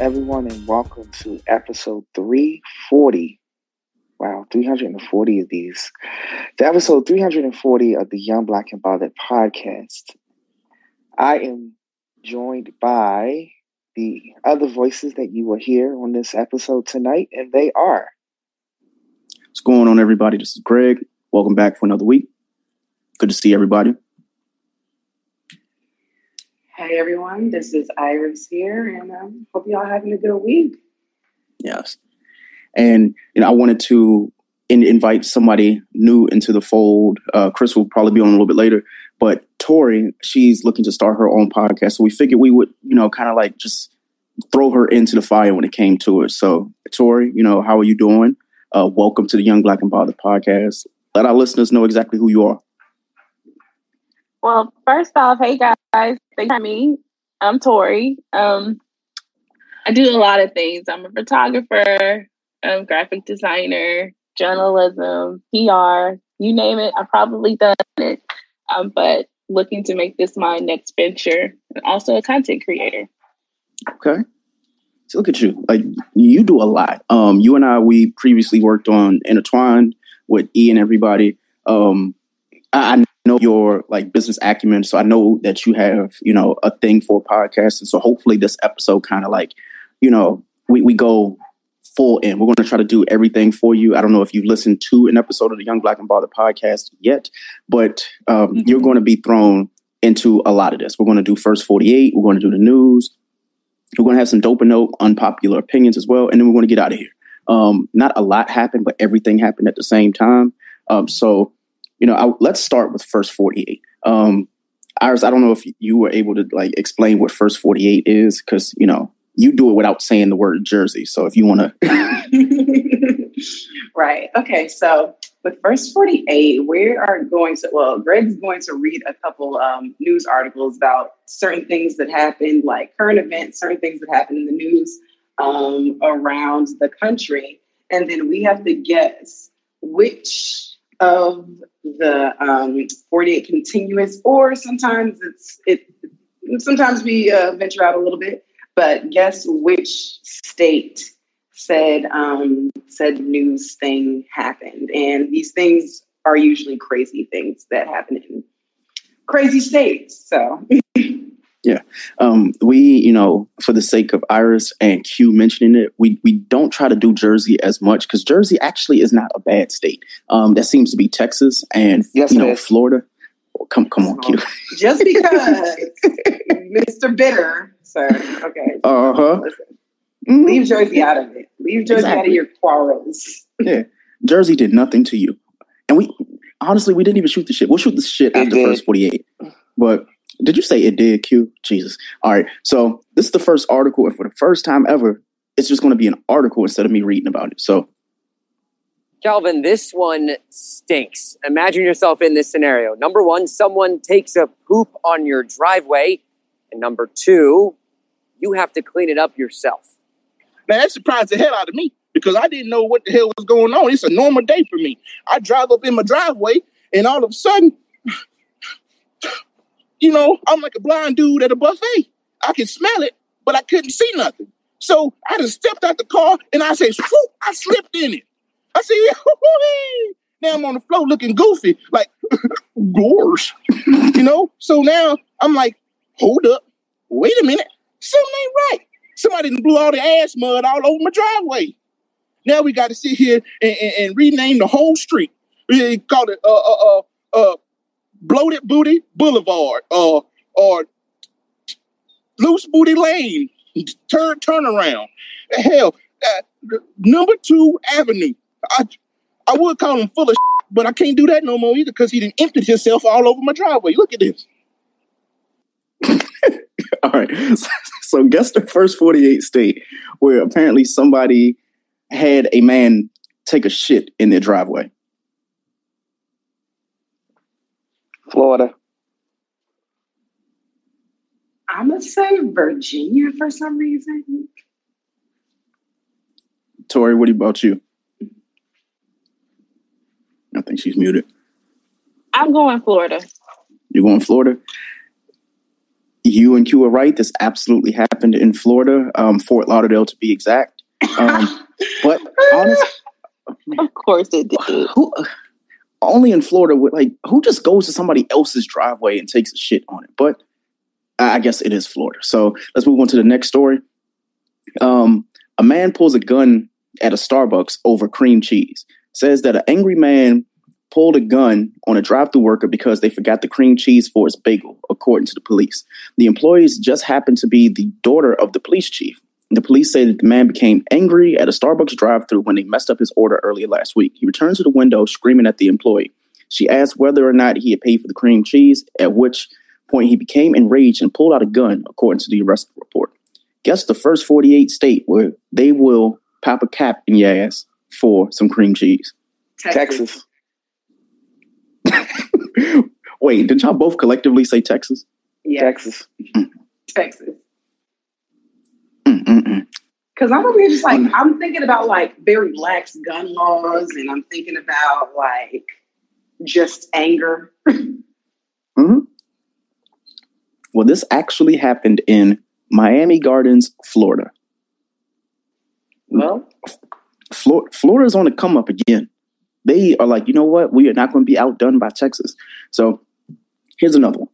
everyone, and welcome to episode 340. Wow, 340 of these. The episode 340 of the Young Black and Bothered podcast. I am joined by the other voices that you will hear on this episode tonight, and they are. What's going on, everybody? This is Greg. Welcome back for another week. Good to see everybody. Hey everyone, this is Iris here, and um, hope y'all having a good week. Yes, and you know I wanted to in, invite somebody new into the fold. Uh, Chris will probably be on a little bit later, but Tori, she's looking to start her own podcast, so we figured we would, you know, kind of like just throw her into the fire when it came to it. So, Tori, you know, how are you doing? Uh, welcome to the Young Black and Bothered podcast. Let our listeners know exactly who you are. Well, first off, hey guys, thanks for me. I'm Tori. Um, I do a lot of things. I'm a photographer, um, graphic designer, journalism, PR, you name it. I've probably done it. Um, but looking to make this my next venture, and also a content creator. Okay. So look at you. Like you do a lot. Um, you and I, we previously worked on Intertwined with E and everybody. Um, I, know your like business acumen, so I know that you have you know a thing for podcasts, and so hopefully this episode kind of like you know we we go full in. We're going to try to do everything for you. I don't know if you've listened to an episode of the Young Black and Bothered podcast yet, but um, mm-hmm. you're going to be thrown into a lot of this. We're going to do first 48. We're going to do the news. We're going to have some dope and note unpopular opinions as well, and then we're going to get out of here. Um, not a lot happened, but everything happened at the same time. Um, so you know, I, let's start with first 48. Um, Iris, I don't know if you were able to like explain what first 48 is because, you know, you do it without saying the word Jersey. So if you want to. right. Okay. So with first 48, we are going to, well, Greg's going to read a couple um, news articles about certain things that happened, like current events, certain things that happened in the news um, around the country. And then we have to guess which of the um, 48 continuous, or sometimes it's it. Sometimes we uh, venture out a little bit, but guess which state said um, said news thing happened, and these things are usually crazy things that happen in crazy states. So. Yeah. Um, we, you know, for the sake of Iris and Q mentioning it, we, we don't try to do Jersey as much because Jersey actually is not a bad state. Um, that seems to be Texas and, yes, you know, Florida. Oh, come, come on, Q. Just because Mr. Bitter, sir. Okay. Uh huh. Mm-hmm. Leave Jersey out of it. Leave Jersey exactly. out of your quarrels. yeah. Jersey did nothing to you. And we, honestly, we didn't even shoot the shit. We'll shoot the shit after first 48. But did you say it did, Q? Jesus. All right. So this is the first article, and for the first time ever, it's just going to be an article instead of me reading about it. So, Calvin, this one stinks. Imagine yourself in this scenario. Number one, someone takes a poop on your driveway. And number two, you have to clean it up yourself. Man, that surprised the hell out of me because I didn't know what the hell was going on. It's a normal day for me. I drive up in my driveway, and all of a sudden, you know, I'm like a blind dude at a buffet. I can smell it, but I couldn't see nothing. So I just stepped out the car and I said, I slipped in it. I said, now I'm on the floor looking goofy, like gores, you know? So now I'm like, hold up, wait a minute, something ain't right. Somebody blew all the ass mud all over my driveway. Now we got to sit here and, and, and, rename the whole street. We call it uh, uh, uh, uh, Bloated Booty Boulevard or or Loose Booty Lane. Turn turnaround. Hell, uh, number two Avenue. I I would call him full of, shit, but I can't do that no more either because he didn't emptied himself all over my driveway. Look at this. all right. So guess the first 48 state where apparently somebody had a man take a shit in their driveway. Florida. I'm gonna say Virginia for some reason. Tori, what about you? I think she's muted. I'm going Florida. You're going Florida? You and Q are right. This absolutely happened in Florida, um, Fort Lauderdale to be exact. Um, but honestly, Of course it did. who only in Florida like who just goes to somebody else's driveway and takes a shit on it? But I guess it is Florida. So let's move on to the next story. Um, a man pulls a gun at a Starbucks over cream cheese. Says that an angry man pulled a gun on a drive-through worker because they forgot the cream cheese for his bagel, according to the police. The employees just happened to be the daughter of the police chief. The police say that the man became angry at a Starbucks drive-through when they messed up his order earlier last week. He returned to the window screaming at the employee. She asked whether or not he had paid for the cream cheese, at which point he became enraged and pulled out a gun, according to the arrest report. Guess the first 48 state where they will pop a cap in your ass for some cream cheese. Texas. Wait, did y'all both collectively say Texas? Yeah, Texas. Texas. Because I'm over here just like I'm thinking about like very lax gun laws, and I'm thinking about like just anger. Mhm. Well, this actually happened in Miami Gardens, Florida. Well, Flor- Florida's on the come up again. They are like, you know what? We are not going to be outdone by Texas. So here's another one.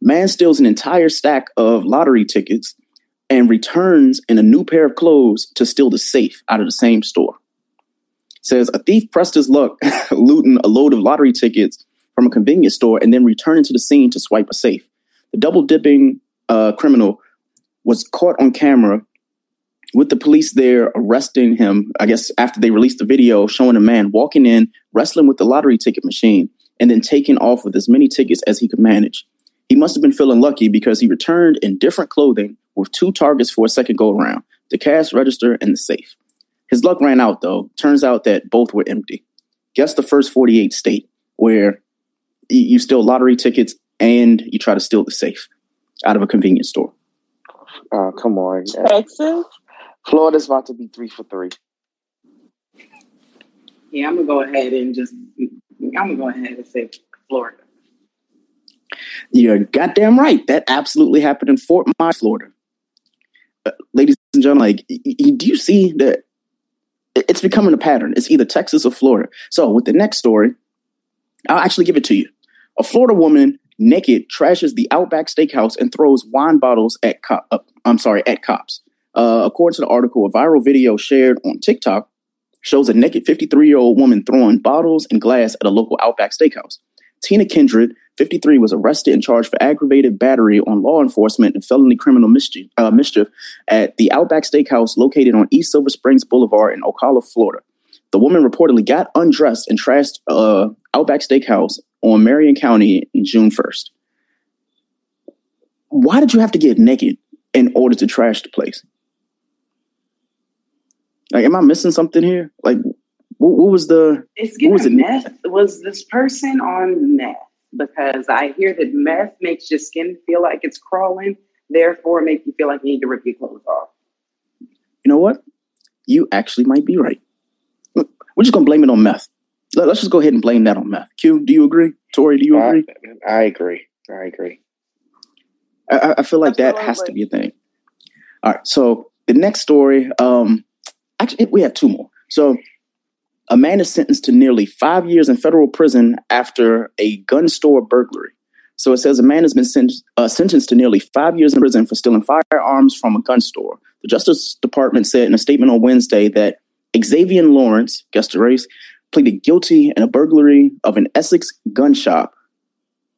Man steals an entire stack of lottery tickets and returns in a new pair of clothes to steal the safe out of the same store. Says a thief pressed his luck looting a load of lottery tickets from a convenience store and then returning to the scene to swipe a safe. The double dipping uh, criminal was caught on camera with the police there arresting him, I guess after they released the video showing a man walking in, wrestling with the lottery ticket machine, and then taking off with as many tickets as he could manage. He must have been feeling lucky because he returned in different clothing with two targets for a second go around the cash register and the safe. His luck ran out though. Turns out that both were empty. Guess the first 48 state where you steal lottery tickets and you try to steal the safe out of a convenience store. Oh, come on. Texas. Florida's about to be three for three. yeah, I'm gonna go ahead and just I'm gonna go ahead and say Florida. You're goddamn right. That absolutely happened in Fort Myers, Florida. Ladies and gentlemen, like, y- y- do you see that it's becoming a pattern? It's either Texas or Florida. So, with the next story, I'll actually give it to you. A Florida woman naked trashes the Outback Steakhouse and throws wine bottles at cop. Uh, I'm sorry, at cops. Uh, according to the article, a viral video shared on TikTok shows a naked 53 year old woman throwing bottles and glass at a local Outback Steakhouse. Tina Kindred, 53, was arrested and charged for aggravated battery on law enforcement and felony criminal mischief, uh, mischief at the Outback Steakhouse located on East Silver Springs Boulevard in Ocala, Florida. The woman reportedly got undressed and trashed uh, Outback Steakhouse on Marion County June 1st. Why did you have to get naked in order to trash the place? Like, am I missing something here? Like, what, what was the? It's What was it? meth. Was this person on meth? Because I hear that meth makes your skin feel like it's crawling, therefore make you feel like you need to rip your clothes off. You know what? You actually might be right. We're just gonna blame it on meth. Let, us just go ahead and blame that on meth. Q, do you agree? Tori, do you I, agree? I agree. I agree. I, I- I feel like that has to be a thing. All right. So the next story, um, actually, we have two more. So a man is sentenced to nearly five years in federal prison after a gun store burglary. So it says a man has been sent, uh, sentenced to nearly five years in prison for stealing firearms from a gun store. The Justice Department said in a statement on Wednesday that Xavier Lawrence, guess the race, pleaded guilty in a burglary of an Essex gun shop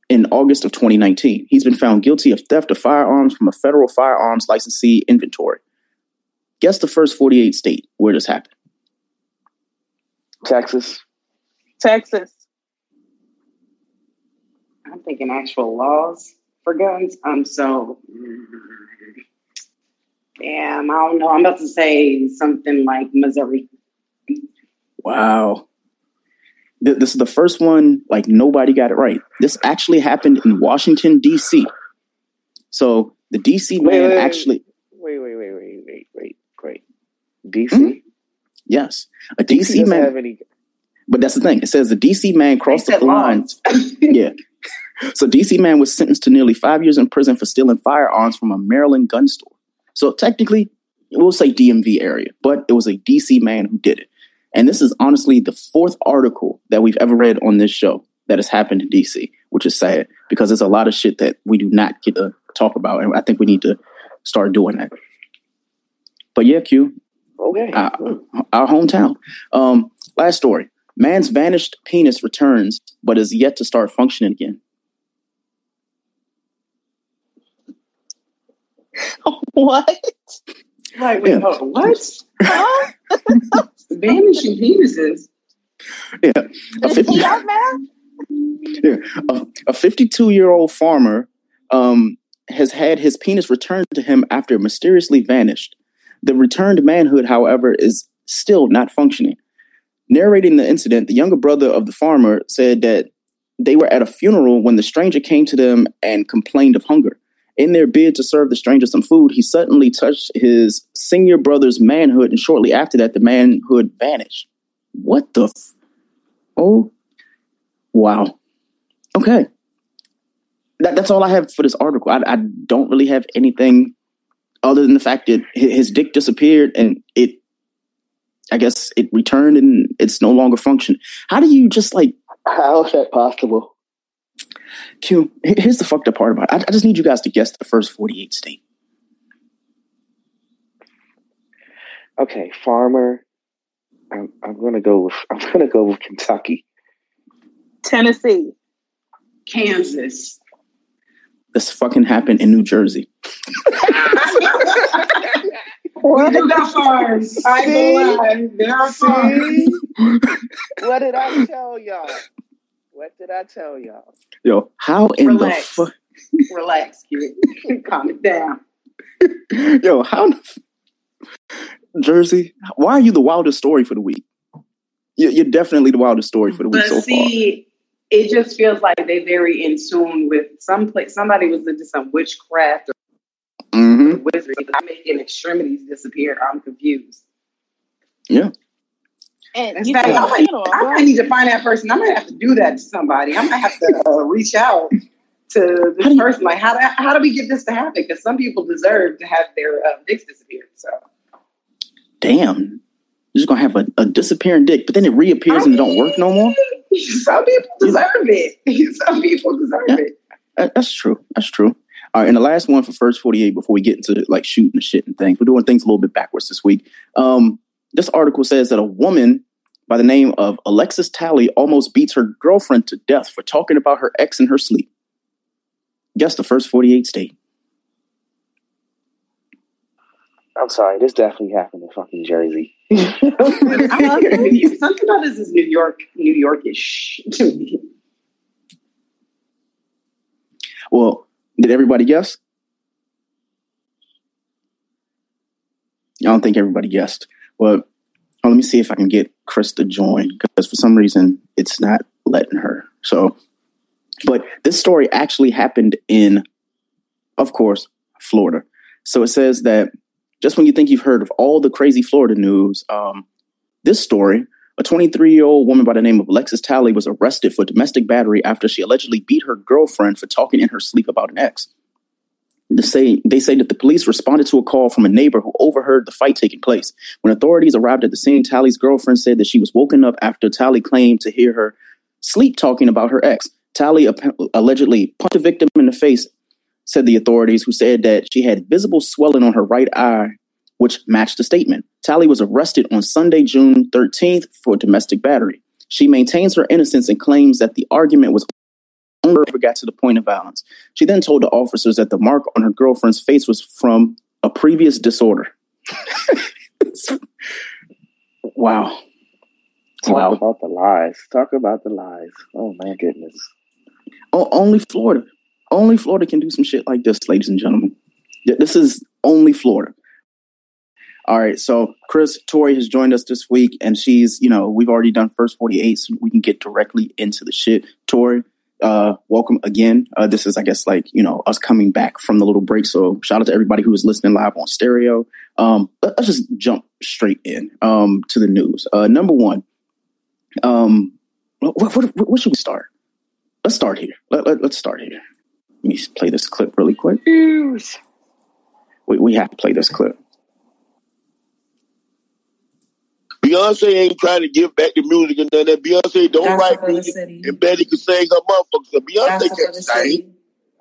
in August of 2019. He's been found guilty of theft of firearms from a federal firearms licensee inventory. Guess the first 48 state where this happened. Texas. Texas. I'm thinking actual laws for guns. Um, so damn, I don't know. I'm about to say something like Missouri. Wow. This is the first one, like nobody got it right. This actually happened in Washington, D.C. So the D.C. Wait, man wait, wait. actually, Wait, wait, wait, wait, wait, wait, wait. DC. Mhm. Yes, a DC D.C. man. any. But that's the thing. It says the D.C. man crossed the line. Yeah. So DC man was sentenced to nearly five years in prison for stealing firearms from a Maryland gun store. So technically, we'll say DMV area, but it was a DC man who did it. And this is honestly the fourth article that we've ever read on this show that has happened in DC, which is sad because there's a lot of shit that we do not get to talk about. And I think we need to start doing that. But yeah, Q. Okay. Uh, our hometown. Um, last story. Man's vanished penis returns, but is yet to start functioning again. what? Like, wait, Yeah. hold what? Huh? Vanishing penises. Yeah. A Is 50 he out man? Yeah. A, a 52 year old farmer um, has had his penis returned to him after mysteriously vanished. The returned manhood, however, is still not functioning. Narrating the incident, the younger brother of the farmer said that they were at a funeral when the stranger came to them and complained of hunger. In their bid to serve the stranger some food, he suddenly touched his senior brother's manhood, and shortly after that, the manhood vanished. What the? F- oh, wow. Okay. That, that's all I have for this article. I, I don't really have anything other than the fact that his dick disappeared and it, I guess it returned and it's no longer functioning. How do you just like How is that possible? Q? Here's the fucked up part about it. I, I just need you guys to guess the first 48 state. Okay, farmer. I'm, I'm gonna go with I'm gonna go with Kentucky. Tennessee. Kansas. This fucking happened in New Jersey. We do got farms. I ain't gonna lie. There are farms. what did I tell y'all? What did I tell y'all? Yo, how in Relax. the fuck? Relax, kid. Calm it down. Yo, how the f- Jersey? Why are you the wildest story for the week? You're, you're definitely the wildest story for the week But so far. it just feels like they very in tune with some place. Somebody was into some witchcraft hmm or wizardry. I'm making extremities disappear. I'm confused. Yeah. And In fact, said I a might, I might need to find that person. I might have to do that to somebody. I might have to uh, reach out to How this do you- person. Like, how do, how do we get this to happen? Because some people deserve to have their uh, dicks disappear. So Damn. You're just gonna have a, a disappearing dick, but then it reappears and it don't work no more? Some people deserve it. Some people deserve Yeah. it. That's true. That's true. All right, and the last one for first 48 before we get into like shooting the shit and things. We're doing things a little bit backwards this week. Um, this article says that a woman by the name of Alexis Talley almost beats her girlfriend to death for talking about her ex in her sleep. Guess the first 48 state. I'm sorry, this definitely happened in fucking Jersey. I like it. Something about this is New York, New Yorkish to me. Well, did everybody guess? I don't think everybody guessed. Well, oh, let me see if I can get Chris to join because for some reason it's not letting her. So, but this story actually happened in, of course, Florida. So it says that just when you think you've heard of all the crazy Florida news, um, this story a 23 year old woman by the name of Alexis Talley was arrested for domestic battery after she allegedly beat her girlfriend for talking in her sleep about an ex. They say, they say that the police responded to a call from a neighbor who overheard the fight taking place. When authorities arrived at the scene, Talley's girlfriend said that she was woken up after Talley claimed to hear her sleep talking about her ex. Talley ap- allegedly punched the victim in the face, said the authorities, who said that she had visible swelling on her right eye, which matched the statement. Talley was arrested on Sunday, June 13th for domestic battery. She maintains her innocence and claims that the argument was only ever got to the point of violence. She then told the officers that the mark on her girlfriend's face was from a previous disorder. wow. Talk Wow. about the lies. Talk about the lies. Oh my goodness. O- only Florida. Only Florida can do some shit like this, ladies and gentlemen. This is only Florida. All right, so Chris Tori has joined us this week, and she's, you know, we've already done first 48, so we can get directly into the shit. Tori, uh, welcome again. Uh, this is, I guess, like, you know, us coming back from the little break. So shout out to everybody who is listening live on stereo. Um, let- let's just jump straight in um, to the news. Uh, number one, um, what, what, what should we start? let's start here. Let, let, let's start here. Let me play this clip really quick. News. We, we have to play this clip. Beyonce ain't trying to give back the music and none of that. Beyonce don't Gossip write the music, city. and Betty can sing her motherfuckers. So Beyonce Gossip can't the sing. city.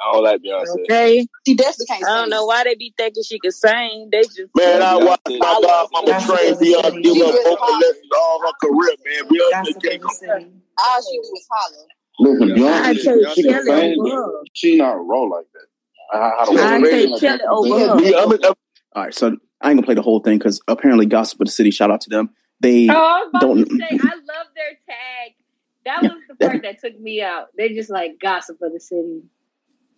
I don't like Beyonce. Okay. She definitely can't I don't know why they be thinking she can sing. They just Man, I Beyonce. watched my godmama Gossip train for the Beyonce city. give She her vocal holler. lessons all her career, man. Beyonce Gossip can't the go. city. All she do is holler. Listen, I Beyonce, take she can Kelly sing, but she not roll like that. I, I don't I know. take Like Kelly that. over Yeah, her. Beyonce- I mean, I- All right, so I ain't gonna play the whole thing because apparently Gossip of the City, shout out to them. They Oh, I was about don't. to say, I love their tag. That Yeah, was the part that took me out. They just like gossip for the city.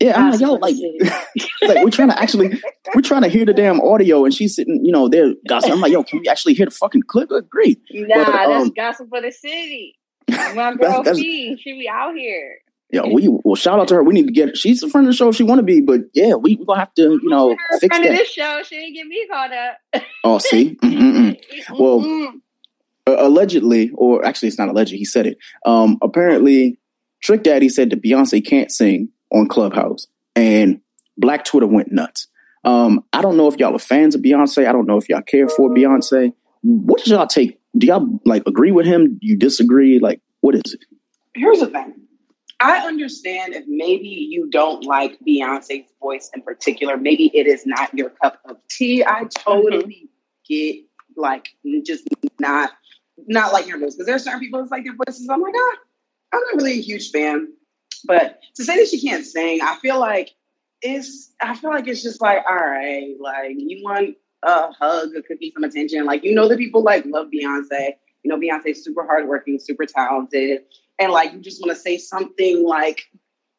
Yeah, I'm like, yo, like, like we're trying to actually, we're trying to hear the damn audio, and she's sitting, you know, there gossiping. I'm like, yo, can we actually hear the fucking clip? Good grief. Nah, But, that's um, gossip for the city. My That's- girl that's- Fee, she be out here. Yeah, we well, shout out to her. We need to get. She's a friend of the show if she want to be, but yeah, we we gonna have to, you know, fix friend of that. this show, she didn't get me caught up. Oh, see, Mm-mm-mm. Well, Mm-mm. Uh, allegedly, or actually, it's not alleged. He said it. Um, apparently, Trick Daddy said that Beyonce can't sing on Clubhouse, and Black Twitter went nuts. Um, I don't know if y'all are fans of Beyonce. I don't know if y'all care for Beyonce. What did y'all take? Do y'all like agree with him? You disagree? Like, what is it? Here's the thing. I understand if maybe you don't like Beyonce's voice in particular. Maybe it is not your cup of tea. I totally get like just not not like your voice because there are certain people that's like their voices. I'm like, ah, I'm not really a huge fan. But to say that she can't sing, I feel like it's I feel like it's just like, all right, like you want a hug, a cookie, some attention. Like you know the people like love Beyonce. You know Beyonce's super hardworking, super talented, and like you just want to say something like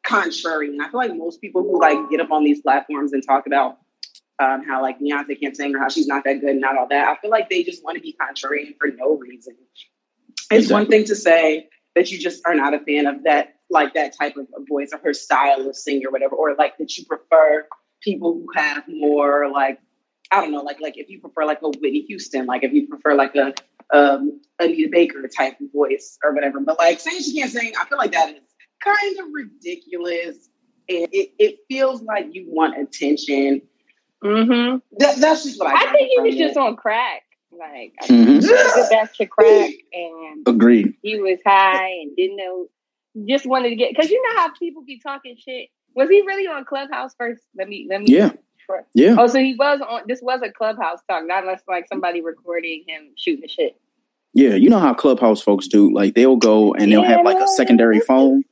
contrary. And I feel like most people who like get up on these platforms and talk about um, how like Beyonce can't sing or how she's not that good and not all that, I feel like they just want to be contrarian for no reason. It's one thing to say that you just are not a fan of that, like that type of voice or her style of singing or whatever, or like that you prefer people who have more like I don't know, like like if you prefer like a Whitney Houston, like if you prefer like a um, Anita Baker type of voice or whatever. But like saying she can't sing, I feel like that is kind of ridiculous. And it, it feels like you want attention. Mm-hmm. That, that's just what I. I got think he was it. just on crack. Like I Mhm. think he did that to crack, and Agreed. he was high and didn't know. Just wanted to get because you know how people be talking shit. Was he really on Clubhouse first? Let me let me. Yeah. Sure. Yeah. Oh, so he was on. This was a Clubhouse talk, not unless like somebody recording him shooting the shit. Yeah. You know how Clubhouse folks do. Like they'll go and they'll have like a secondary phone.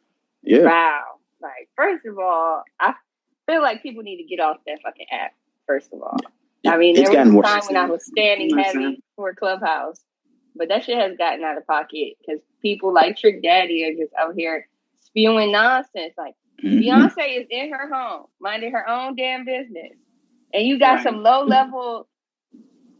Yeah. Wow. Like first of all, I feel like people need to get off that fucking app. First of all, I mean, It's there was a worse. time when I was standing Listen. heavy for Clubhouse, but that shit has gotten out of pocket because people like Trick Daddy are just out here spewing nonsense. Like Mhm. Beyonce is in her home, minding her own damn business, and you got Right. some low level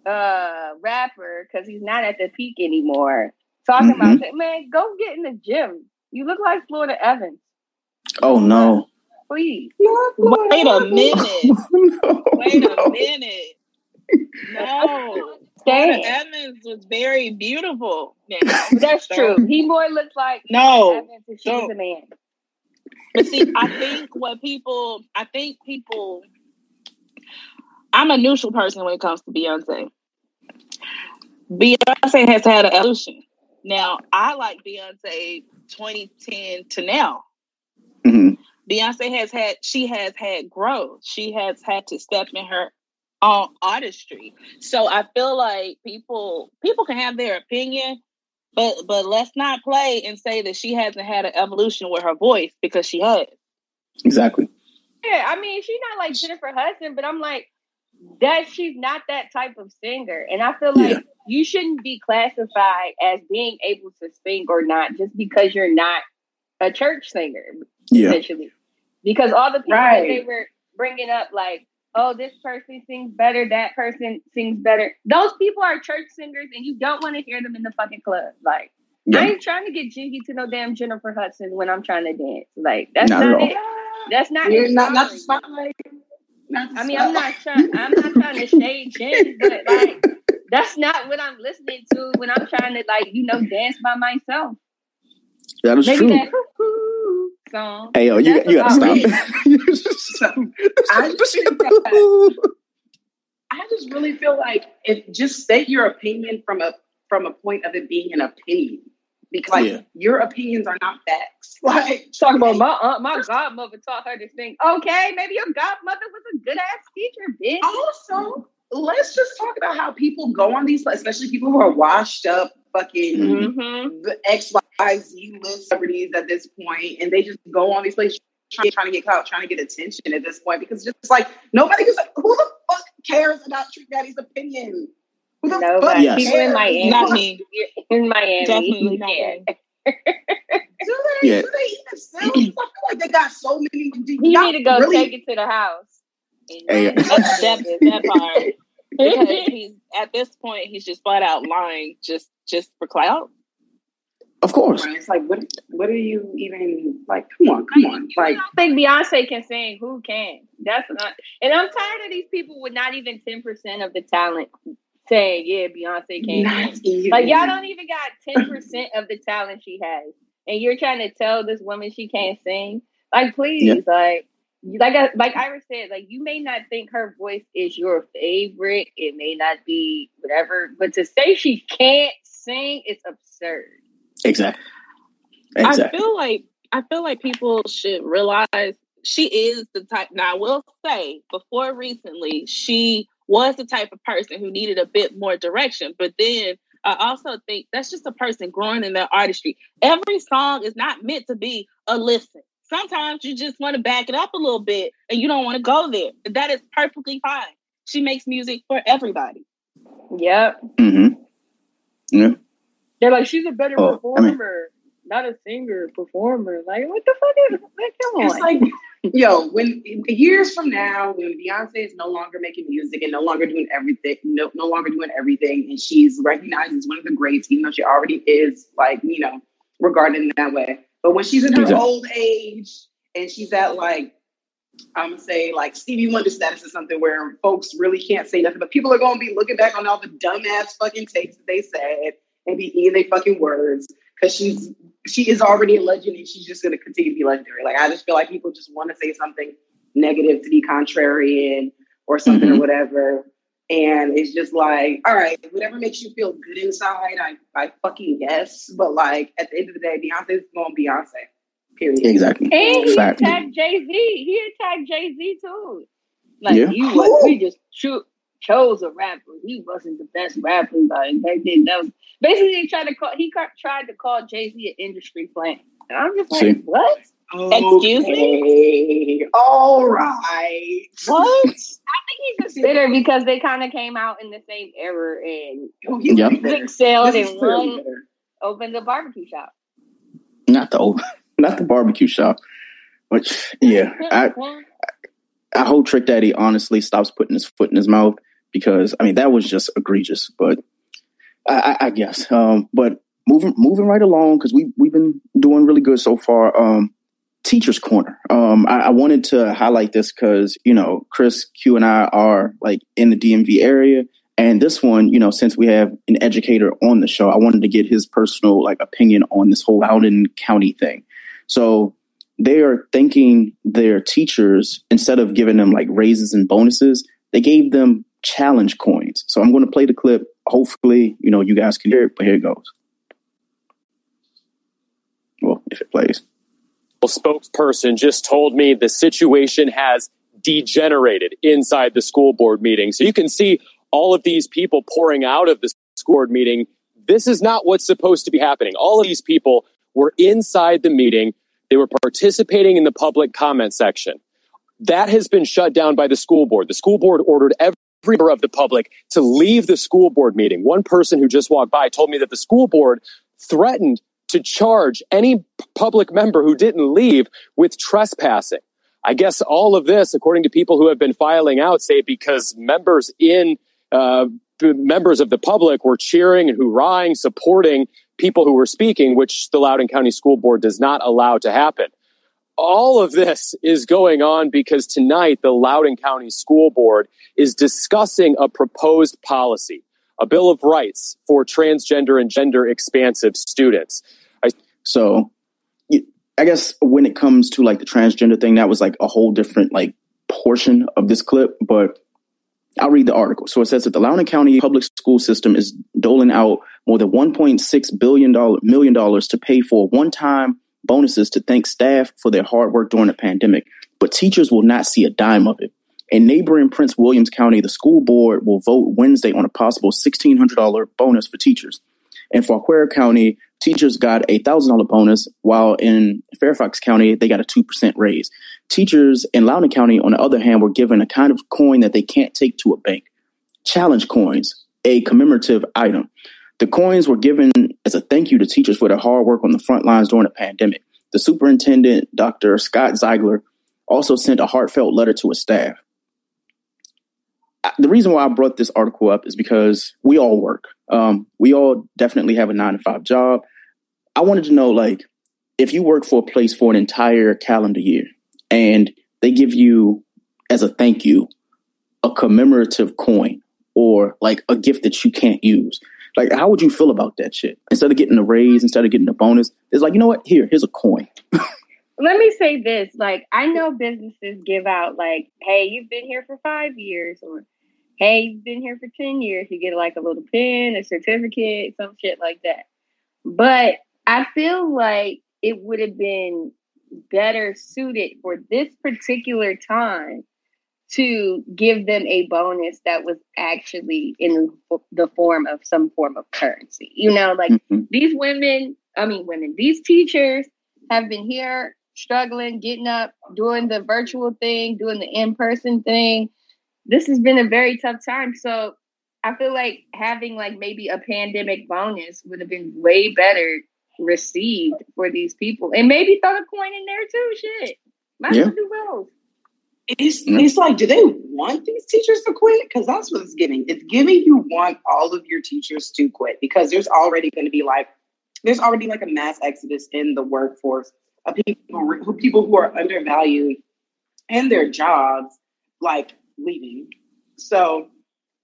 uh rapper because he's not at the peak anymore. Talking about that, man, go get in the gym. You look like Florida Evans. Oh no. Please. Wait a minute. no. Wait no. a minute. No. Damn. Florida Evans was very beautiful. Now. That's So- true. He more looks like No. Evans if she was a man. But see, I think what people, I think people, I'm a neutral person when it comes to Beyonce. Beyonce has had an evolution. Now, I like Beyonce 2010 to now. Mhm. Beyonce has had, she has had growth. She has had to step in her own artistry. So I feel like people, people can have their opinion, but but let's not play and say that she hasn't had an evolution with her voice because she has. Exactly. Yeah, I mean, she's not like Jennifer Hudson, but I'm like, that she's not that type of singer. And I feel like Yeah. you shouldn't be classified as being able to sing or not just because you're not a church singer, Yeah. essentially. Because all the people Right. that they were bringing up, like, oh, this person sings better, that person sings better. Those people are church singers, and you don't want to hear them in the fucking club. Like, Yeah. I ain't trying to get jiggy to no damn Jennifer Hudson when I'm trying to dance. Like, that's Not not, it. That's not You're not not the spotlight. Not the I mean, I'm not trying. I'm not trying to shade Jen, but like, that's not what I'm listening to when I'm trying to like, you know, dance by myself. That is Maybe true. that. Song. Hey yo, you, you gotta about stop. I just that I just really feel like if just state your opinion from a from a point of it being an opinion. Because like Yeah. your opinions are not facts. Like talking about my aunt, my godmother taught her to sing. Okay, maybe your godmother was a good ass teacher, bitch. also let's just talk about how people go on these, especially people who are washed up, fucking Mm-hmm. X, Y, Z list celebrities at this point, and they just go on these places trying, trying to get clout, trying to get attention at this point because it's just like nobody gives a who the fuck cares about Trick Daddy's opinion? Who the Nobody. fuck Yes. People in cares? Miami. Not me. In Miami. Definitely not yeah. me. Do they? Yeah. Do they even still? I feel like they got so many. You need to go really, take it to the house. And Hey, That's that, that part. Because he's at this point, he's just flat out lying just just for clout. Of course. It's like what? What are you even like? Come on, come on, like. I don't think Beyonce can sing. Who can? That's not. And I'm tired of these people with not even ten percent of the talent saying, "Yeah, Beyonce can." Not sing." Like y'all don't even got ten percent of the talent she has, and you're trying to tell this woman she can't sing. Like, please, Yeah. like, like I, like Iris said, like you may not think her voice is your favorite. It may not be whatever, but to say she can't sing is absurd. Exactly. I feel like I feel like people should realize she is the type. Now, I will say, before recently, she was the type of person who needed a bit more direction. But then I also think that's just a person growing in their artistry. Every song is not meant to be a listen. Sometimes you just want to back it up a little bit, and you don't want to go there. That is perfectly fine. She makes music for everybody. Yep. Mm-hmm. Yeah. They're like, she's a better Oh, I mean- performer, not a singer, performer. Like, what the fuck is like, come It's on. like, yo, when years from now, when Beyonce is no longer making music and no longer doing everything, no, no longer doing everything, and she's recognized as one of the greats, even though she already is, like, you know, regarded in that way. But when she's in her Exactly. old age and she's at like, I'm gonna say like Stevie Wonder status or something where folks really can't say nothing, but people are gonna be looking back on all the dumbass fucking takes that they said and be eating their fucking words because she's she is already a legend and she's just gonna continue to be legendary. Like I just feel like people just want to say something negative to be contrarian or something or Mhm. whatever. And it's just like, all right, whatever makes you feel good inside, I, I fucking guess. But like at the end of the day, Beyonce's going Beyonce. Period. Exactly. And he Fact. attacked Jay Z. He attacked Jay Z too. Like Yeah. you, was, we just cho- chose a rapper. He wasn't the best rapper. Like they did. That was basically he tried to call. He ca- tried to call Jay Z an industry plant. And I'm just like, See. what? Oh, Excuse me? All right. What? I think he's just bitter because they kind of came out in the same era and Oh, he's Yep. way better. Vic sailed This is and one better. opened a barbecue shop. Not the old, not the barbecue shop. which yeah, I I hope Trick Daddy honestly stops putting his foot in his mouth because I mean that was just egregious. But I, I, I guess. Um, but moving moving right along because we we've been doing really good so far. Um, Teachers Corner. Um, I, I wanted to highlight this because you know Chris Q and I are like in the DMV area, and this one, you know, since we have an educator on the show, I wanted to get his personal like opinion on this whole Loudoun County thing. So they are thanking their teachers instead of giving them like raises and bonuses, they gave them challenge coins. So I'm going to play the clip. Hopefully, you know, you guys can hear it, but here it goes. Well, if it plays. Well, spokesperson just told me the situation has degenerated inside the school board meeting. So you can see all of these people pouring out of the school board meeting. This is not what's supposed to be happening. All of these people were inside the meeting. They were participating in the public comment section. That has been shut down by the school board. The school board ordered every member of the public to leave the school board meeting. One person who just walked by told me that the school board threatened to charge any public member who didn't leave with trespassing. I guess all of this, according to people who have been filing out, say because members in uh, members of the public were cheering and hoorahing, supporting people who were speaking, which the Loudoun County School Board does not allow to happen. All of this is going on because tonight the Loudoun County School Board is discussing a proposed policy, a Bill of Rights for transgender and gender expansive students. So I guess when it comes to like the transgender thing, that was like a whole different like portion of this clip, but I'll read the article. So it says that the Loudoun County public school system is doling out more than $1.6 billion million dollars to pay for one-time bonuses to thank staff for their hard work during the pandemic, but teachers will not see a dime of it. In neighboring Prince Williams County, the school board will vote Wednesday on a possible $1,600 bonus for teachers. In Fauquier County, teachers got a $1,000 bonus, while in Fairfax County, they got a 2% raise. Teachers in Loudoun County, on the other hand, were given a kind of coin that they can't take to a bank challenge coins, a commemorative item. The coins were given as a thank you to teachers for their hard work on the front lines during the pandemic. The superintendent, Dr. Scott Ziegler, also sent a heartfelt letter to his staff. The reason why I brought this article up is because we all work. Um, we all definitely have a nine to five job. I wanted to know, like, if you work for a place for an entire calendar year and they give you, as a thank you, a commemorative coin or like a gift that you can't use, like, how would you feel about that shit? Instead of getting a raise, instead of getting a bonus, it's like, you know what? Here, here's a coin. Let me say this: like, I know businesses give out like, "Hey, you've been here for five years," or "Hey, you've been here for ten years." You get like a little pin, a certificate, some shit like that. But I feel like it would have been better suited for this particular time to give them a bonus that was actually in the form of some form of currency. You know, like mm-hmm. these women, I mean, women, these teachers have been here struggling, getting up, doing the virtual thing, doing the in person thing. This has been a very tough time. So I feel like having like maybe a pandemic bonus would have been way better received for these people. And maybe throw a coin in there too. Shit. Might yeah. do both. It's it's like, do they want these teachers to quit? Because that's what it's giving. It's giving you want all of your teachers to quit because there's already going to be like there's already like a mass exodus in the workforce of people who people who are undervalued in their jobs, like leaving. So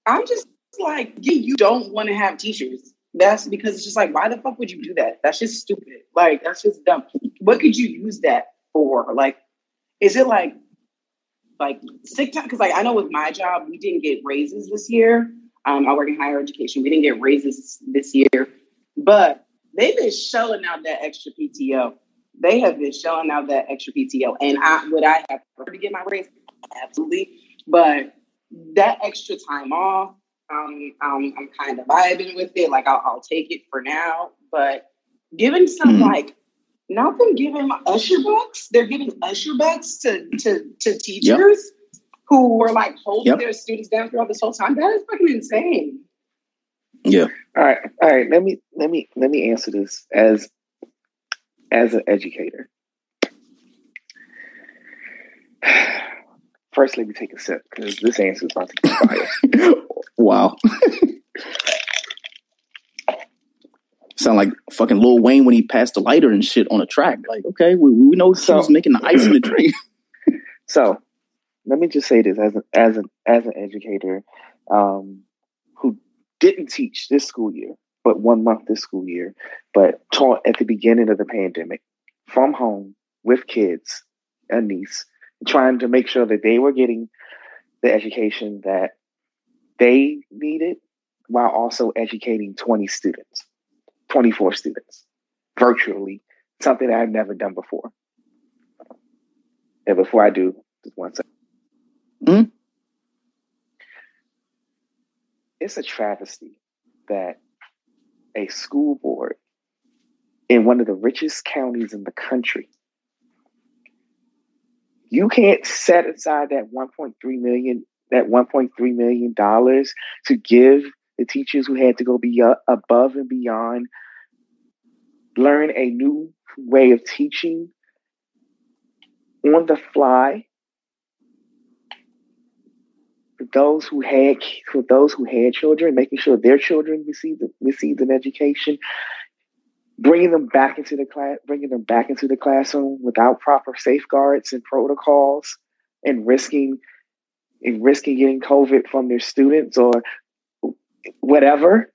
I'm just like, yeah, you don't want to have teachers. That's because it's just like, why the fuck would you do that? That's just stupid. Like, that's just dumb. What could you use that for? Like, is it like like sick time because like I know with my job we didn't get raises this year. Um, I work in higher education. We didn't get raises this year, but they've been shelling out that extra PTO. They have been shelling out that extra PTO, and I would I have preferred to get my raise absolutely, but that extra time off, um, um, I'm kind of vibing with it. Like I'll, I'll take it for now, but giving some mm-hmm. like not them giving usher bucks. They're giving usher bucks to to to teachers yep. who were like holding yep. their students down throughout this whole time. That is fucking insane. Yeah. All right. All right. Let me let me let me answer this as as an educator. First, let me take a sip because this answer is about to get fire. wow. Sound like fucking Lil Wayne when he passed the lighter and shit on a track. Like, okay, we, we know so, was making the ice in the drink. so, let me just say this as an as an as an educator um, who didn't teach this school year, but one month this school year, but taught at the beginning of the pandemic from home with kids, a niece, trying to make sure that they were getting the education that they needed while also educating 20 students. 24 students virtually, something I've never done before. And before I do, just one second. Mm-hmm. It's a travesty that a school board in one of the richest counties in the country, you can't set aside that 1.3 million, that 1.3 million dollars to give the teachers who had to go be uh, above and beyond learn a new way of teaching on the fly. For those who had for those who had children, making sure their children received received an education, bringing them back into the class, bringing them back into the classroom without proper safeguards and protocols, and risking risking getting COVID from their students or whatever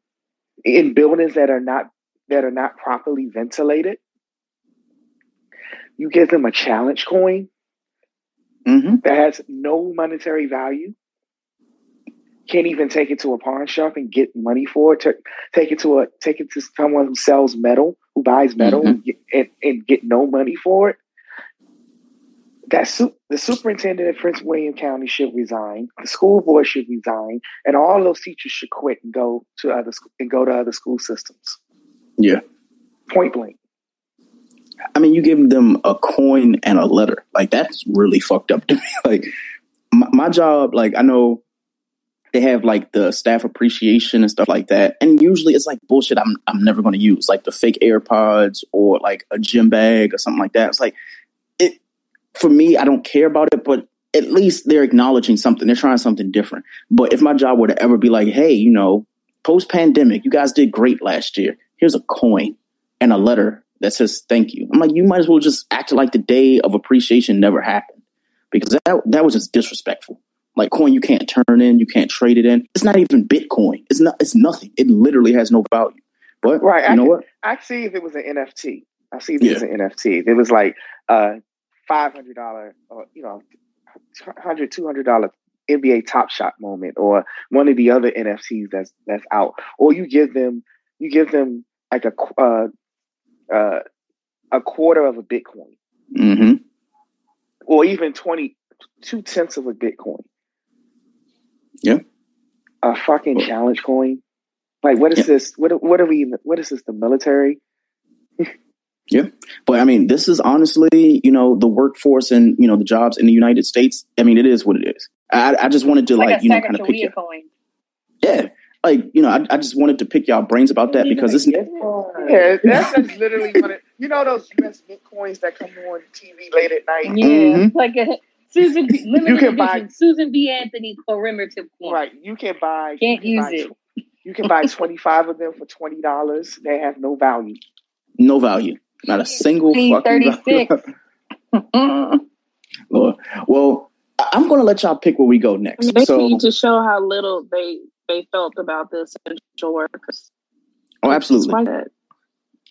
in buildings that are not that are not properly ventilated. you give them a challenge coin Mm-hmm. that has no monetary value. Can't even take it to a pawn shop and get money for it. Take it to a take it to someone who sells metal, who buys metal, Mhm. and, get, and, and get no money for it. That su- the superintendent of Prince William County should resign. The school board should resign, and all those teachers should quit and go to other sc- and go to other school systems. Yeah. Point blank. I mean, you give them a coin and a letter. Like that's really fucked up to me. Like my, my job, like I know they have like the staff appreciation and stuff like that, and usually it's like bullshit. I'm I'm never going to use like the fake AirPods or like a gym bag or something like that. It's like for me. I don't care about it, but at least they're acknowledging something. They're trying something different. But if my job were to ever be like, hey, you know, post pandemic, you guys did great last year. Here's a coin and a letter that says thank you. I'm like, you might as well just act like the day of appreciation never happened because that that was just disrespectful. Like coin you can't turn in, you can't trade it in. It's not even Bitcoin. It's not. It's nothing. It literally has no value. But Right. you I know could- what? I see if it was an NFT. I see if it was an NFT. If it was like uh five hundred dollar or you know hundred two hundred dollar NBA Top Shot moment or one of the other NFTs that's that's out, or you give them you give them like a uh, uh, a quarter of a Bitcoin, Mm-hmm. or even twenty two tenths of a Bitcoin. Yeah. A fucking challenge coin. Like what is this? What what are we? What is this? The military? Yeah. But I mean, this is honestly, you know, the workforce and, you know, the jobs in the United States. I mean, it is what it is. I, I just wanted to like, like, you know, kind of pick your, coin. yeah. Like, you know, I, I just wanted to pick y'all brains about that because this, Yeah, that's literally what it. You know those US Bitcoins that come on TV late at night. Yeah, Mhm. like a Susan B, limited You can buy- Susan B. Anthony commemorative coin. Right. You can buy. Can't you can use buy, it. You can buy twenty five of them for twenty dollars. They have no value. no value, not a single fucking value. 36. Well, well, I- I'm going to let y'all pick where we go next. they So, need to show how little they they felt about the essential workers. oh, absolutely. Why?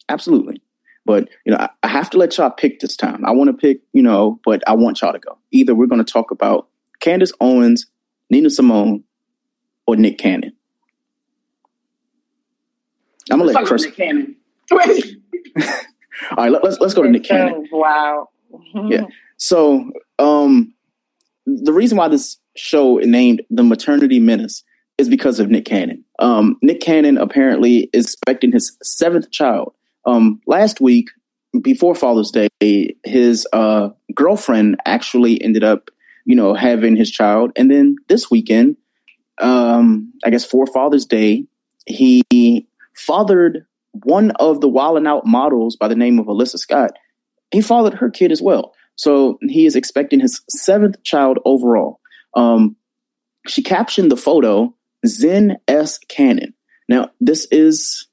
Absolutely. But, you know, I, I have to let y'all pick this time. I want to pick, you know, but I want y'all to go. Either we're going to talk about Candace Owens, Nina Simone, or Nick Cannon. I'm going to let Chris. Cannon. All right, let, us let's go to Nick Cannon. Wow. Yeah. So, um, the reason why this show is named The Maternity Menace is because of Nick Cannon. Um, Nick Cannon apparently is expecting his seventh child. Um, last week, before Father's Day, his uh, girlfriend actually ended up, you know, having his child. And then this weekend, um, I guess for Father's Day, he fathered one of the Wildin' Out models by the name of Alyssa Scott. He fathered her kid as well. So he is expecting his seventh child overall. Um, she captioned the photo Zen S. Cannon. Now, this is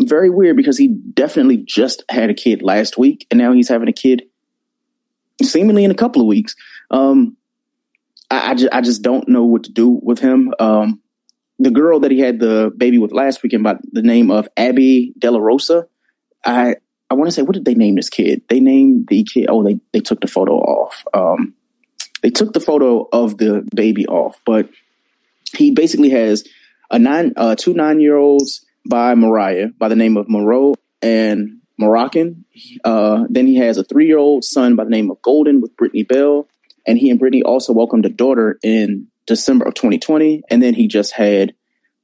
very weird because he definitely just had a kid last week, and now he's having a kid seemingly in a couple of weeks. Um, I, I, just, I just don't know what to do with him. Um, the girl that he had the baby with last weekend by the name of Abby De La Rosa, I I want to say, what did they name this kid? They named the kid. Oh, they they took the photo off. Um, they took the photo of the baby off, but he basically has a nine, uh, two nine year olds by Mariah by the name of Monroe and Moroccan. Uh, then he has a three year old son by the name of Golden with Brittany Bell, and he and Brittany also welcomed a daughter in December of 2020, and then he just had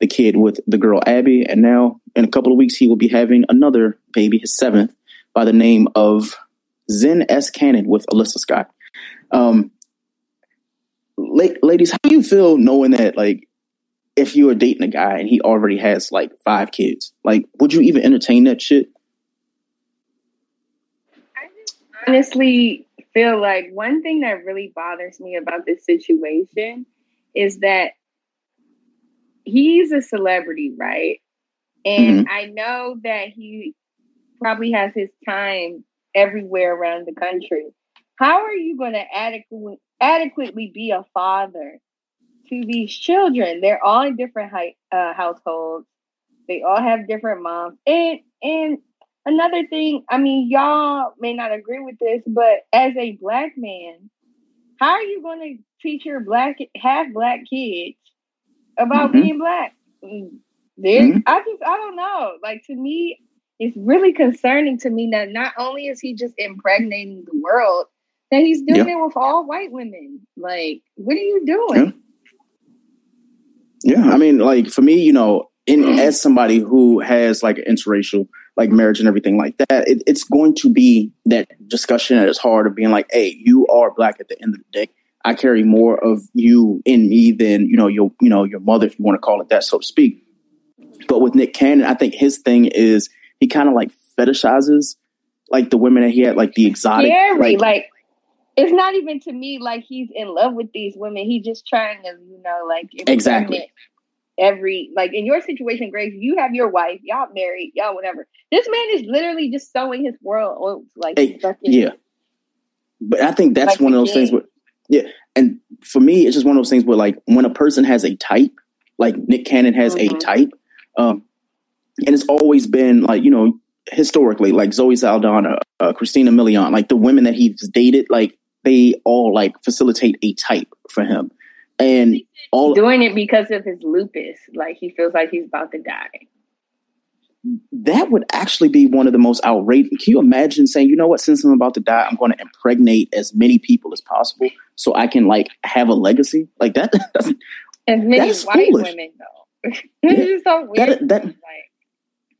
the kid with the girl Abby, and now in a couple of weeks he will be having another baby, his seventh, by the name of Zen S. Cannon with Alyssa Scott. Um, la- ladies, how do you feel knowing that, like, if you are dating a guy and he already has like five kids, like, would you even entertain that shit? I honestly feel like one thing that really bothers me about this situation is that he's a celebrity, right? And I know that he probably has his time everywhere around the country. How are you going to adequately adequately be a father to these children? They're all in different high, uh, households. They all have different moms, and and another thing, I mean, y'all may not agree with this, but as a black man, how are you going to teach your black half black kids about Mhm. being black? mm-hmm. I just I don't know. Like to me, it's really concerning to me that not only is he just impregnating the world, that he's doing it with all white women. Like, what are you doing? Yeah, I mean, like for me, you know, in as somebody who has like an interracial like marriage and everything like that, it, it's going to be that discussion at its heart of being like, "Hey, you are black at the end of the day. I carry more of you in me than you know your you know your mother, if you want to call it that, so to speak." But with Nick Cannon, I think his thing is he kind of like fetishizes like the women that he had, like the exotic, Scary. like, Like, it's not even to me like he's in love with these women. He's just trying to, you know, like Exactly. Every like in your situation, Grace, you have your wife, y'all married, y'all whatever. This man is literally just sowing his world like Hey, yeah. But I think that's Like one of those things where, yeah. And for me, it's just one of those things where, like, when a person has a type, like Nick Cannon has a Mhm. type, um, and it's always been like, you know, historically, like Zoe Saldana, uh, Christina Milian, like the women that he's dated, like they all like facilitate a type for him. And all doing it because of his lupus. Like he feels like he's about to die. That would actually be one of the most outrageous. Can you imagine saying, you know what, since I'm about to die, I'm going to impregnate as many people as possible so I can like have a legacy? Like that, that's, As many That is white foolish. women though. it's just so weird. that, that, like,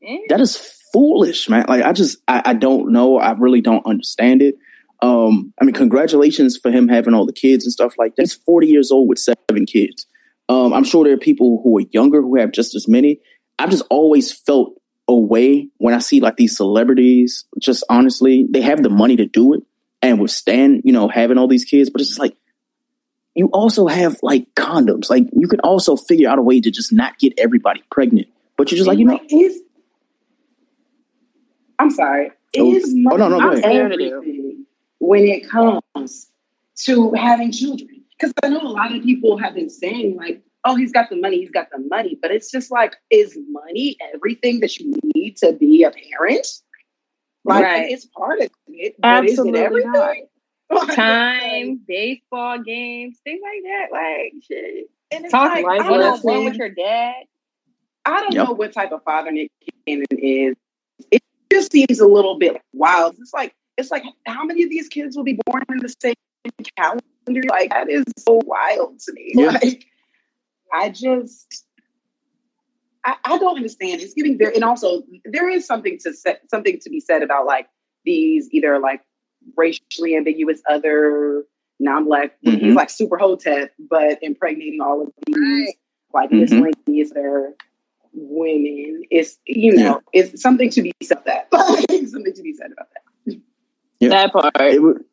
eh? that is foolish, man. Like I just, I, I don't know. I really don't understand it. Um, I mean, congratulations for him having all the kids and stuff like that. He's 40 years old with seven kids. Um, I'm sure there are people who are younger who have just as many. I've just always felt a way when I see like these celebrities, just honestly, they have the money to do it and withstand, you know, having all these kids, but it's just like, you also have like condoms. Like you can also figure out a way to just not get everybody pregnant. But you're just like, you know, is I'm sorry. Oh, Is oh, no, no, go ahead. when it comes to having children? Because I know a lot of people have been saying like, "Oh, he's got the money, he's got the money," but it's just like, is money everything that you need to be a parent? Like, Right. it's part of it, but Absolutely is it everything? Like, time, baseball games, things like that. Like shit. and it's Talk like, like I don't know one with your dad. I don't Yep. know what type of father Nick Cannon is. It just seems a little bit wild. It's like it's like how many of these kids will be born in the same calendar? Like that is so wild to me. Yeah. Like I just I, I don't understand. It's getting there, and also there is something to say, something to be said about like these either like racially ambiguous other non-black Mhm. he's like super hotep but impregnating all of these Right. like Mhm. miscellaneous other women it's you know it's something to be said that something to be said about that Yeah. That part. it would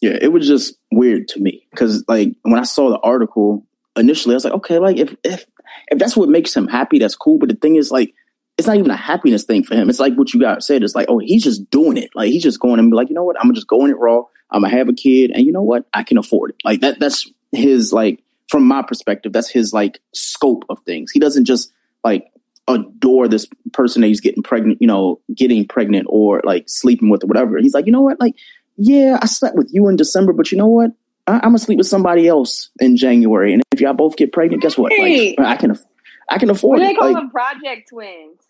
yeah it was just weird to me because like when i saw the article initially i was like okay like if if if that's what makes him happy that's cool. But the thing is like it's not even a happiness thing for him. It's like what you guys said. It's like oh he's just doing it. Like he's just going and be like you know what? I'm gonna just go in it raw. I'm gonna have a kid. And you know what? I can afford it. Like that that's his like from my perspective that's his like scope of things. He doesn't just like adore this person that he's getting pregnant you know getting pregnant or like sleeping with or whatever. He's like you know what? Like yeah, I slept with you in December, but you know what? I, I'm gonna sleep with somebody else in January, and if y'all both get pregnant, guess what? Like, I can, aff- I can afford do they it. call Like, them? Project twins.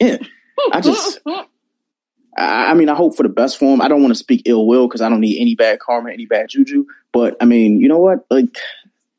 yeah, I just, I, I mean, I hope for the best for him. I don't want to speak ill will because I don't need any bad karma, any bad juju. But I mean, you know what? Like,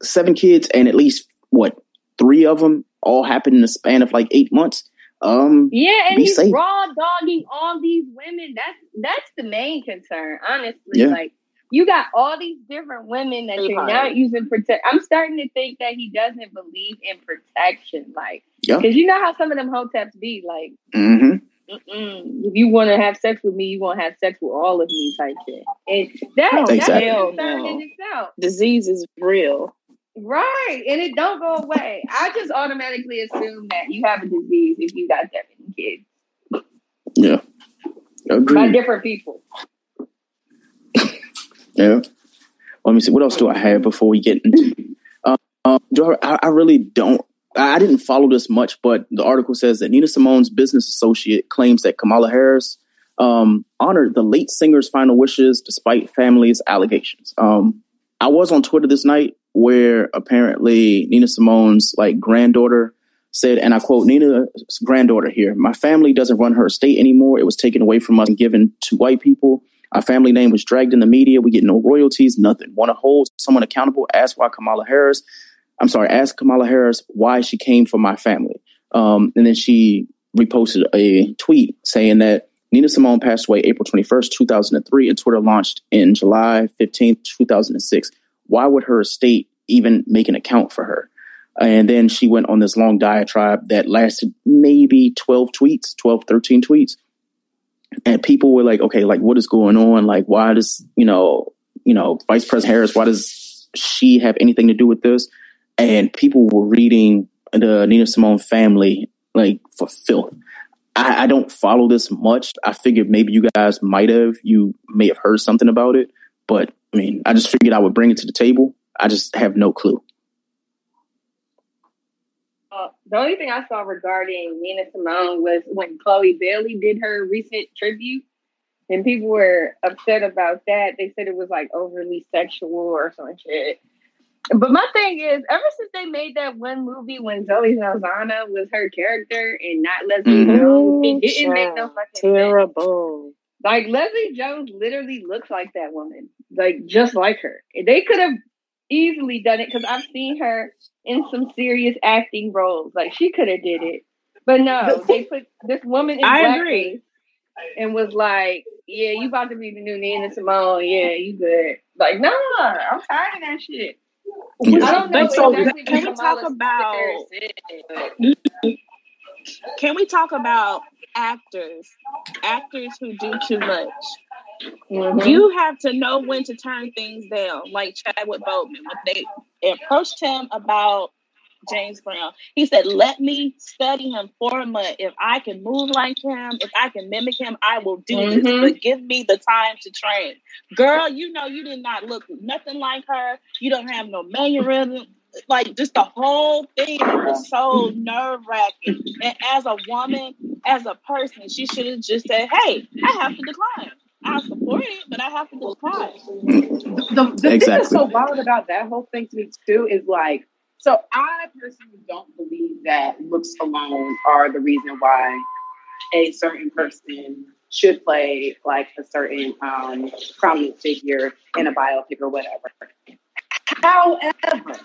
seven kids, and at least what three of them all happened in the span of like eight months. Um, Yeah, and he's safe. raw dogging all these women. That's that's the main concern, honestly. Yeah. Like you got all these different women that you're not using protect. I'm starting to think that he doesn't believe in protection, like yeah, because you know how some of them hoteps be. Like, hmm mm-mm, if you want to have sex with me, you want to have sex with all of me, type shit. And that Oh, that's Exactly. a hell concern no. in itself. Disease is real. Right. And it don't go away. I just automatically assume that you have a disease if you got that many kids yeah, by different people. Yeah. Let me see. What else do I have before we get into? Um, do I, I really don't. I didn't follow this much, but the article says that Nina Simone's business associate claims that Kamala Harris um, honored the late singer's final wishes despite family's allegations. Um, I was on Twitter this night where apparently Nina Simone's like granddaughter said, and I quote Nina's granddaughter here, my family doesn't run her estate anymore. It was taken away from us and given to white people. Our family name was dragged in the media. We get no royalties, nothing. Want to hold someone accountable? Ask why Kamala Harris. I'm sorry, ask Kamala Harris why she came for my family. Um, and then she reposted a tweet saying that Nina Simone passed away April 21st, 2003, and Twitter launched in July 15th, 2006. Why would her estate even make an account for her? And then she went on this long diatribe that lasted maybe 12 tweets, 12, 13 tweets. And people were like, okay, like what is going on? Like, why does, you know, you know, Vice President Harris, why does she have anything to do with this? And people were reading the Nina Simone family like for filth. I, I don't follow this much. I figured maybe you guys might have, you may have heard something about it, but I mean, I just figured I would bring it to the table. I just have no clue. Uh, the only thing I saw regarding Nina Simone was when Chloe Bailey did her recent tribute, and people were upset about that. They said it was like overly sexual or some shit. But my thing is, ever since they made that one movie when Zoe Saldana was her character and not Leslie Mm-hmm. Jones, it didn't make no fucking sense. Terrible. Like Leslie Jones literally looks like that woman, like just like her. They could have easily done it because I've seen her in some serious acting roles. Like she could have did it, but no, they put this woman in I blackface agree. and was like, "Yeah, you about to be the new Nina Simone. Yeah, you good." Like, nah, I'm tired of that shit. Yeah. I don't know But so exactly can we talk about said, can we talk about actors actors who do too much Mhm. you have to know when to turn things down like chadwick boseman when they approached him about james brown he said let me study him for a month if i can move like him if i can mimic him i will do this Mhm. but give me the time to train girl you know you did not look nothing like her you don't have no mannerism like just the whole thing was so nerve wracking. And as a woman, as a person, she should have just said, "Hey, I have to decline. I support it, but I have to decline." the, the thing Exactly. that's so wild about that whole thing to me too is like, so I personally don't believe that looks alone are the reason why a certain person should play like a certain um, prominent figure in a biopic or whatever. However,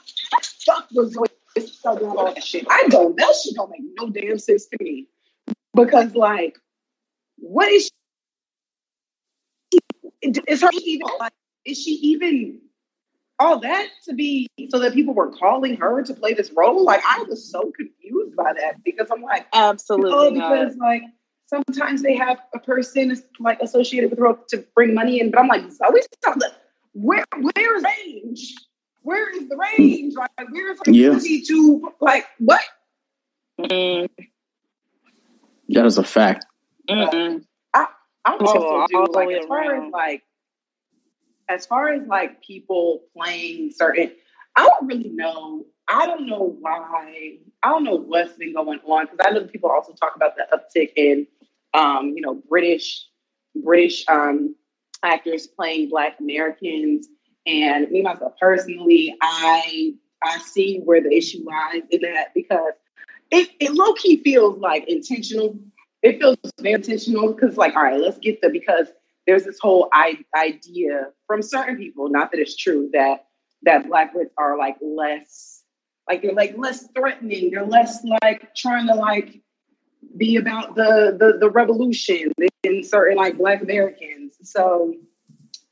fuck was Zoe so doing all that shit. I don't. That shit don't make no damn sense to me because like, what is she? Is her even like? Is she even all that to be so that people were calling her to play this role? Like, I was so confused by that because I'm like, Absolutely oh, not. because like sometimes they have a person like associated with the role to bring money in, but I'm like, Zoe, Saldana, where where is range? Where is the range? Like, where is her Yeah. ability to like what? Mm, That is a fact. mm-mm. I'm Oh, also do the like as far as like as far as like people playing certain I don't really know. I don't know why. I don't know what's been going on because I know people also talk about the uptick in um, you know, British British um actors playing black Americans. And me myself personally, I I see where the issue lies in that because it, it low key feels like intentional. It feels very intentional because, like, all right, let's get the because there's this whole I, idea from certain people, not that it's true, that that black Brits are like less, like they're like less threatening. They're less like trying to like be about the the, the revolution than certain like black Americans. So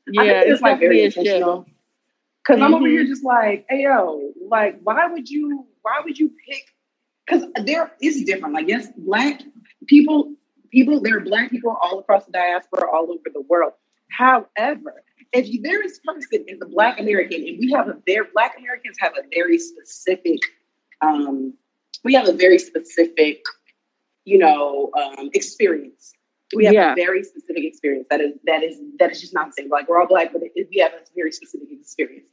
Yeah, think it's like very definitely a shift. intentional. because I'm over here mm-hmm. just like, hey yo, like why would you why would you pick because there is different. Like, yes, black people, people, there are black people all across the diaspora, all over the world. However, if you, there is person is a black American, and we have a very black Americans have a very specific, um, we have a very specific, you know, um, experience. We have Yeah. a very specific experience that is that is that is just not the same. Like we're all black, but it, we have a very specific experience.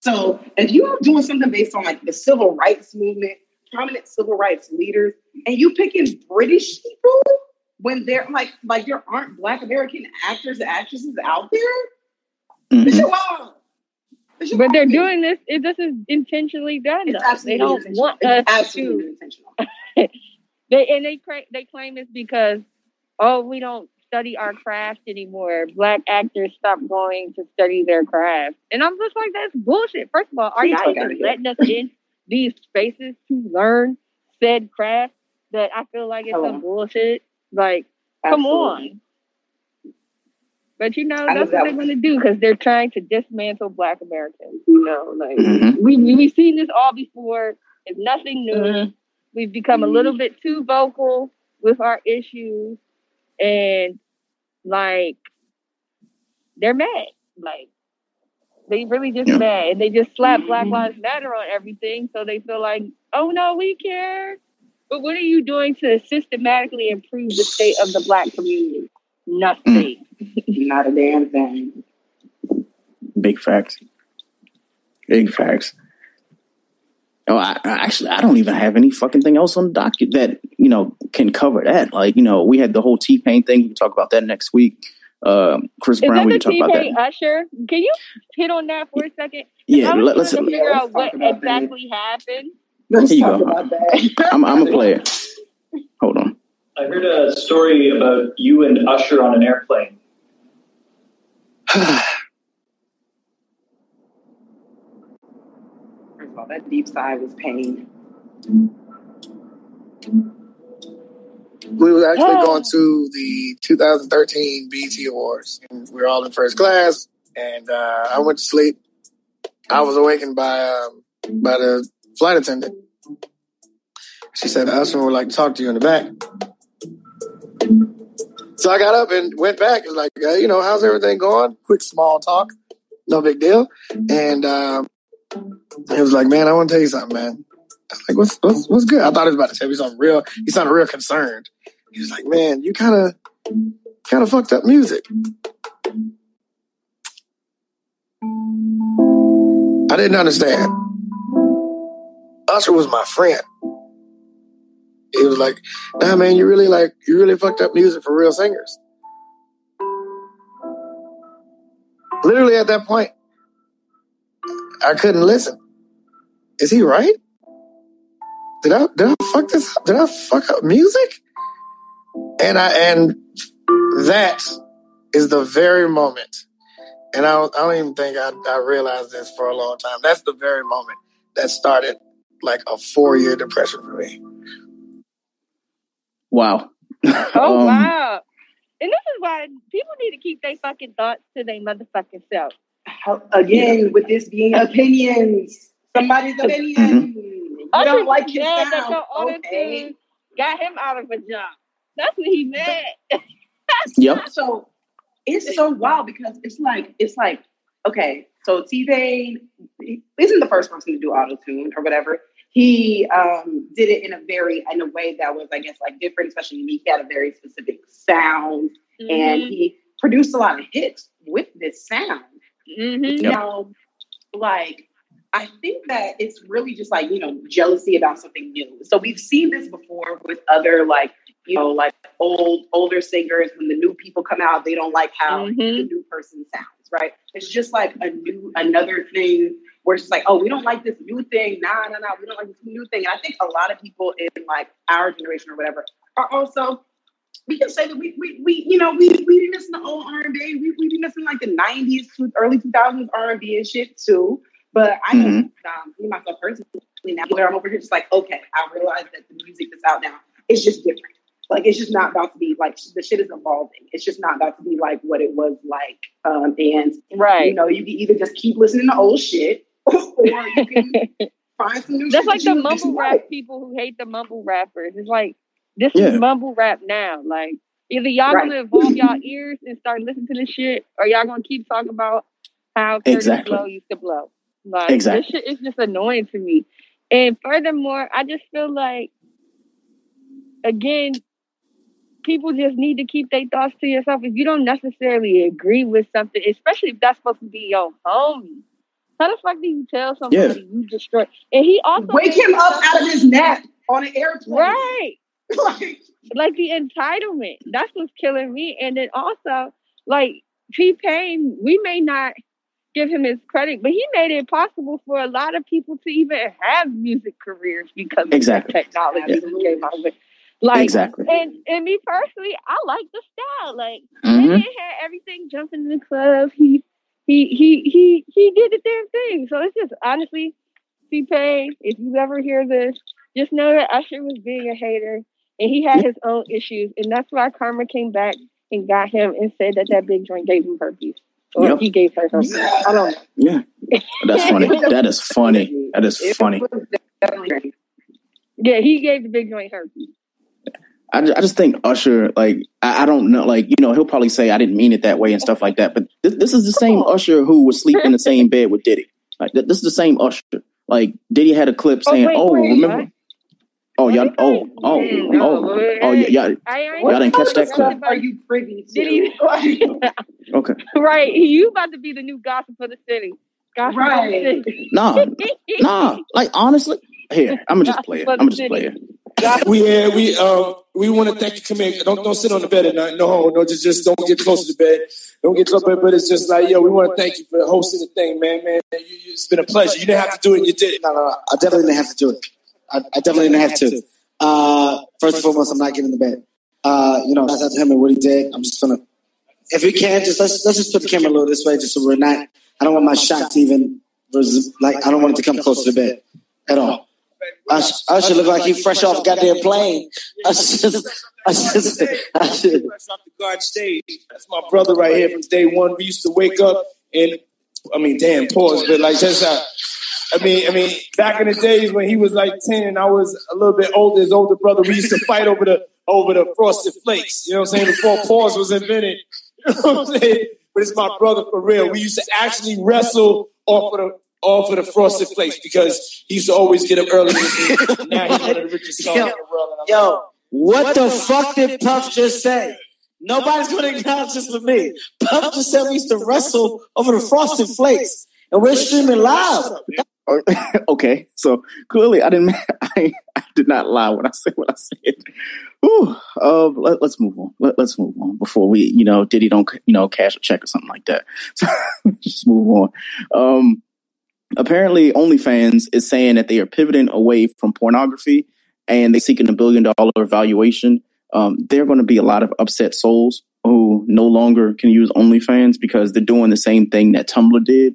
So if you are doing something based on like the civil rights movement, prominent civil rights leaders, and you picking British people when they're like like there aren't Black American actors and actresses out there. This Mhm. shit wild. This shit But they're doing this. It, this is intentionally done. They absolutely don't intentional. want us absolutely to. They and they cra- they claim it's because oh we don't study our craft anymore. Black actors stop going to study their craft, and I'm just like that's bullshit. First of all, are y'all even letting us in these spaces to learn said craft? That I feel like it's Hello. some bullshit. Like, come Absolutely. on. But you know I that's what that they're going to do because they're trying to dismantle Black Americans. You know, like Mhm. we we've seen this all before. It's nothing new. Mhm. We've become a little bit too vocal with our issues, and like they're mad. Like they really just Yeah. mad, and they just slap Black Mhm. Lives Matter on everything. So they feel like, oh no, we care. But what are you doing to systematically improve the state of the Black community? Nothing. Not a damn thing. Big facts. Big facts. Oh, I, I actually I don't even have any fucking thing else on the docket that you know can cover that. Like you know, we had the whole T Pain thing. We can talk about that next week. Um, Chris Is Brown, that we the can talk about that. Usher? Can you hit on that for a second? Yeah, let, let's. trying to figure Yeah, let's out what talk about that. exactly happened. Let's Here you go. I'm, I'm gonna play it. Hold on. I heard a story about you and Usher on an airplane. First of all, that deep sigh was pain. We was actually Oh. going to the 2013 BET Awards. And we were all in first class, and uh, I went to sleep. I was awakened by um, by the flight attendant. She said, "Usher would like to talk to you in the back." So I got up and went back. It was like, uh, you know, how's everything going? Quick small talk, no big deal. And um, he was like, "Man, I want to tell you something, man." Like, "What's what's what's good?" I thought he was about to tell me something real. He sounded real concerned. He was like, "Man, you kind of kind of fucked up music." I didn't understand. Usher was my friend. He was like, "Nah, man, you really like you really fucked up music for real singers." Literally at that point, I couldn't listen. Is he right? Did I did I fuck this? up? Did I fuck up music? And I and that is the very moment. And I don't, I don't even think I, I realized this for a long time. That's the very moment that started like a four year depression for me. Wow. Oh Um, wow! And this is why people need to keep their fucking thoughts to their motherfucking self. Again, with this being opinions, somebody's opinion. You Usher don't like his mad that sound. the auto Okay. tune got him out of a job. That's what he mad. Yep. So it's so wild because it's like it's like okay, so T Pain isn't the first person to do auto tune or whatever. He um, did it in a very in a way that was I guess like different, especially unique. He had a very specific sound, and Mm-hmm. he produced a lot of hits with this sound. hmm Yep. Now, like, I think that it's really just like, you know, jealousy about something new. So we've seen this before with other, like, you know, like old, older singers. When the new people come out, they don't like how the Mhm. new person sounds, right? It's just like a new, another thing where it's just like, oh, we don't like this new thing. Nah, nah, nah, we don't like this new thing. And I think a lot of people in like our generation or whatever are also we can say that we, we, we you know, we, we be missing the old R&B. We, we be missing like the 90s to early 2000s R&B and shit too. But I know, Mhm. um, me myself personally, now where I'm over here, just like, okay, I realize that the music that's out now is just different. Like, it's just not about to be like, the shit is evolving. It's just not about to be like what it was like. Um, and, you know, you can either just keep listening to old shit or you can find some new That's shit like that the mumble rap like. people who hate the mumble rappers. It's like this Yeah. is mumble rap now. Like either y'all Right. gonna evolve y'all ears and start listening to this shit, or y'all gonna keep talking about how Kurtis Exactly. Blow used to blow. Like Exactly. this shit is just annoying to me. And furthermore, I just feel like again, people just need to keep their thoughts to yourself. If you don't necessarily agree with something, especially if that's supposed to be your homie, How the fuck do you tell somebody you destroy? And he also Wake him up out of his nap on an airplane. Right. like, like the entitlement. That's what's killing me. And then also, like T Pain, we may not give him his credit, but he made it possible for a lot of people to even have music careers because of Exactly. the technology that came out of it. Like Exactly. and and me personally, I like the style. Like Mhm. he had everything jumping in the club. He he he he he did the damn thing. So it's just honestly, T Pain, if you ever hear this, just know that Usher was being a hater and he had his own issues, and that's why Karma came back and got him and said that that big joint gave him herpes, or Yep. he gave her herpes. I don't know. Yeah. That's funny. That is funny. That is funny. Yeah, he gave the big joint herpes. I just, I just think Usher, like, I, I don't know, like, you know, he'll probably say I didn't mean it that way and stuff like that. But this, this is the same Usher who was sleeping in the same bed with Diddy. Like, th- this is the same Usher. Like, Diddy had a clip Oh, saying, wait, "Oh, wait, remember? What? Oh, y'all, oh, oh, oh, oh, yeah, y'all, I ain't y'all didn't catch that clip. are you privy to? Did he? Okay, right, you about to be the new gossip for the city. Gossip Right. the city. nah, nah. Like, honestly, here, I'm gonna just play it. I'm gonna just play it. We uh, we um we want to thank you. Come in. Don't don't sit on the bed at night. No, no, just just don't get close to the bed. Don't get close to the bed. But it's just like yo, we want to thank you for hosting the thing, man. Man, you, you, it's been a pleasure. You didn't have to do it. You did it. No, no, no. I definitely didn't have to do it. I, I definitely didn't have to. Uh, first and foremost, I'm not getting the bed. Uh, you know, that's out to him and what he did. I'm just gonna, if we can, just let's let's just put the camera a little this way, just so we're not. I don't want my shot to even like. I don't want it to come close to the bed at all. I, I should look like he fresh off goddamn plane. I should, I should, I should. Fresh off the guard stage. That's my brother right here from day one. We used to wake up and I mean, damn, pause, but like just uh, I mean, I mean, back in the days when he was like ten and I was a little bit older, his older brother, we used to fight over the over the frosted flakes. You know what I'm saying? Before pause was invented. You know what I'm saying? But it's my brother for real. We used to actually wrestle off of the off of the frosted flakes because he used to always get up early. now he's one of the richest songs in the world. Yo, what the fuck did Puff just say? Nobody's gonna acknowledge this for me. Puff just said we used to wrestle over the frosted flakes, and we're streaming live. okay, so clearly I didn't. I, I did not lie when I said what I said. Whew, uh, let, us move on. Let, us move on before we, you know, Diddy don't, you know, cash a check or something like that. So just move on. Um, apparently, OnlyFans is saying that they are pivoting away from pornography and they're seeking a billion dollar valuation. Um, there are going to be a lot of upset souls who no longer can use OnlyFans because they're doing the same thing that Tumblr did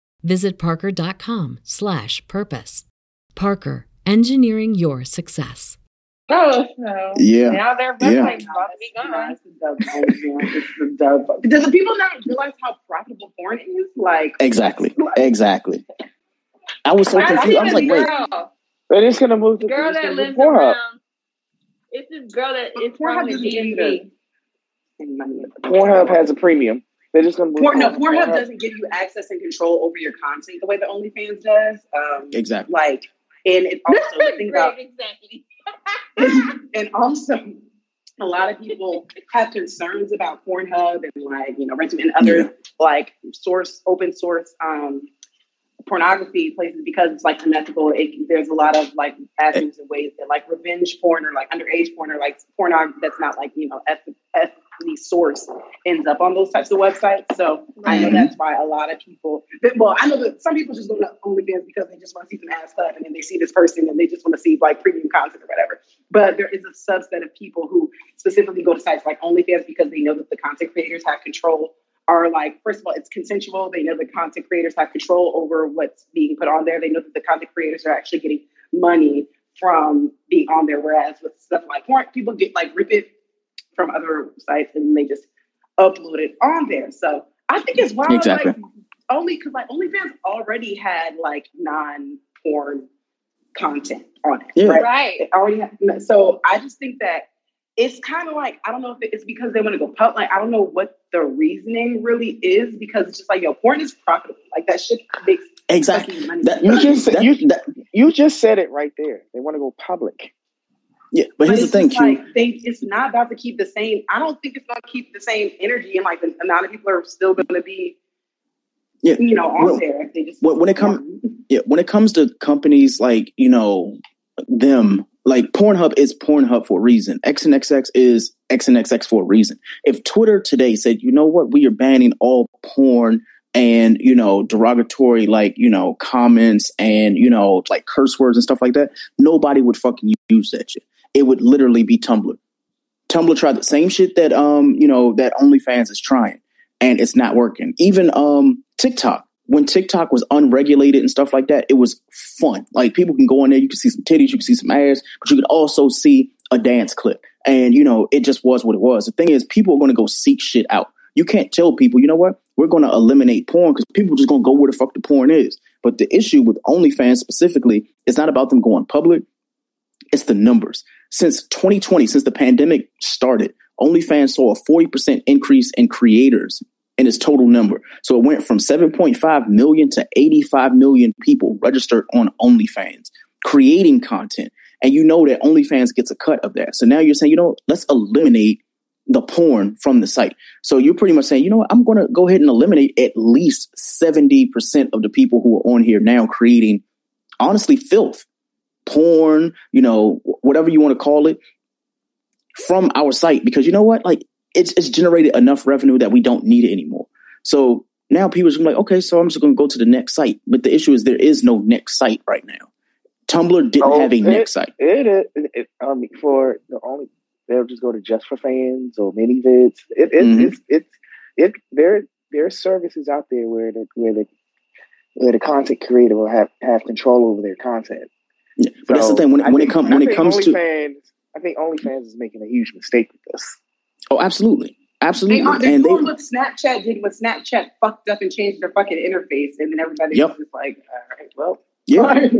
visit parker.com/purpose. Parker, engineering your success. Oh, so Yeah. now their Yeah. website's about to be gone. Does the people not realize how profitable porn is? Like, exactly, exactly. I was so I confused. I was like, seen wait, this girl, gonna move to girl that lives to Pornhub. around. It's this girl that is Pornhub from the doesn't give you the DMV. Pornhub has a premium. They're just gonna move Porn, no. Pornhub doesn't give you access and control over your content the way that OnlyFans does. Um, exactly. like, and it also the about exactly. and also a lot of people have concerns about Pornhub and like you know renting and other like source open source um pornography places because it's like unethical. It, there's a lot of like avenues and ways that like revenge porn or like underage porn or like pornography that's not like you know eth- ethically sourced ends up on those types of websites. So I know that's why a lot of people. that- Well, I know that some people just go to OnlyFans because they just want to see some ass stuff and then they see this person and they just want to see like premium content or whatever. But there is a subset of people who specifically go to sites like OnlyFans because they know that the content creators have control are like, first of all, it's consensual. They know the content creators have control over what's being put on there. They know that the content creators are actually getting money from being on there. Whereas with stuff like porn, people get like rip it from other sites and they just upload it on there. So I think it's wild. Exactly. Like, only because like OnlyFans already had like non porn content on it, Yeah. right? Right. It already had, so I just think that it's kind of like I don't know if it's because they want to go public. Like I don't know what the reasoning really is because it's just like yo, porn is profitable. Like that shit makes Exactly. money. That- You just that- you, that- you just said it right there. They want to go public. Yeah, but here's the thing, Q. like they, it's not about to keep the same. I don't think it's going to keep the same energy, and like the amount of people are still going to be, Yeah. you know, on Well, there. If they just when, when it comes yeah, when it comes to companies like you know them like Pornhub is Pornhub for a reason. X and XX is X and XX for a reason. If Twitter today said, you know what, we are banning all porn and you know derogatory like you know comments and you know like curse words and stuff like that, nobody would fucking use that shit. It would literally be Tumblr. Tumblr tried the same shit that um you know that OnlyFans is trying, and it's not working. Even um TikTok when TikTok was unregulated and stuff like that, it was fun. Like people can go in there, you can see some titties, you can see some ass, but you can also see a dance clip. And you know, it just was what it was. The thing is, people are to go seek shit out. You can't tell people, you know what? We're to eliminate porn because people are just to go where the fuck the porn is. But the issue with OnlyFans specifically is not about them going public. It's the numbers. Since 2020, since the pandemic started, OnlyFans saw a 40% increase in creators in its total number. So it went from 7.5 million to 85 million people registered on OnlyFans creating content. And you know that OnlyFans gets a cut of that. So now you're saying, you know, let's eliminate the porn from the site. So you're pretty much saying, you know what, I'm going to go ahead and eliminate at least 70% of the people who are on here now creating, honestly, filth, porn, you know, whatever you want to call it, from our site. Because you know what? Like, it's, it's generated enough revenue that we don't need it anymore. So now people are just gonna be like, okay, so I'm just going to go to the next site. But the issue is there is no next site right now. Tumblr didn't Oh, have a it- next site. It is. It, it, um, for the only they'll just go to just for fans or MiniVids. It, it, Mhm. It's it's it. There there are services out there where the where the where the content creator will have have control over their content. But that's the thing when, I when it think- comes I when it think comes to OnlyFans, I think OnlyFans is making a huge mistake with this. oh, absolutely, absolutely, They are they're and they doing what Snapchat did when Snapchat fucked up and changed their fucking interface, and then everybody Yep. was just like, all right, well, yeah.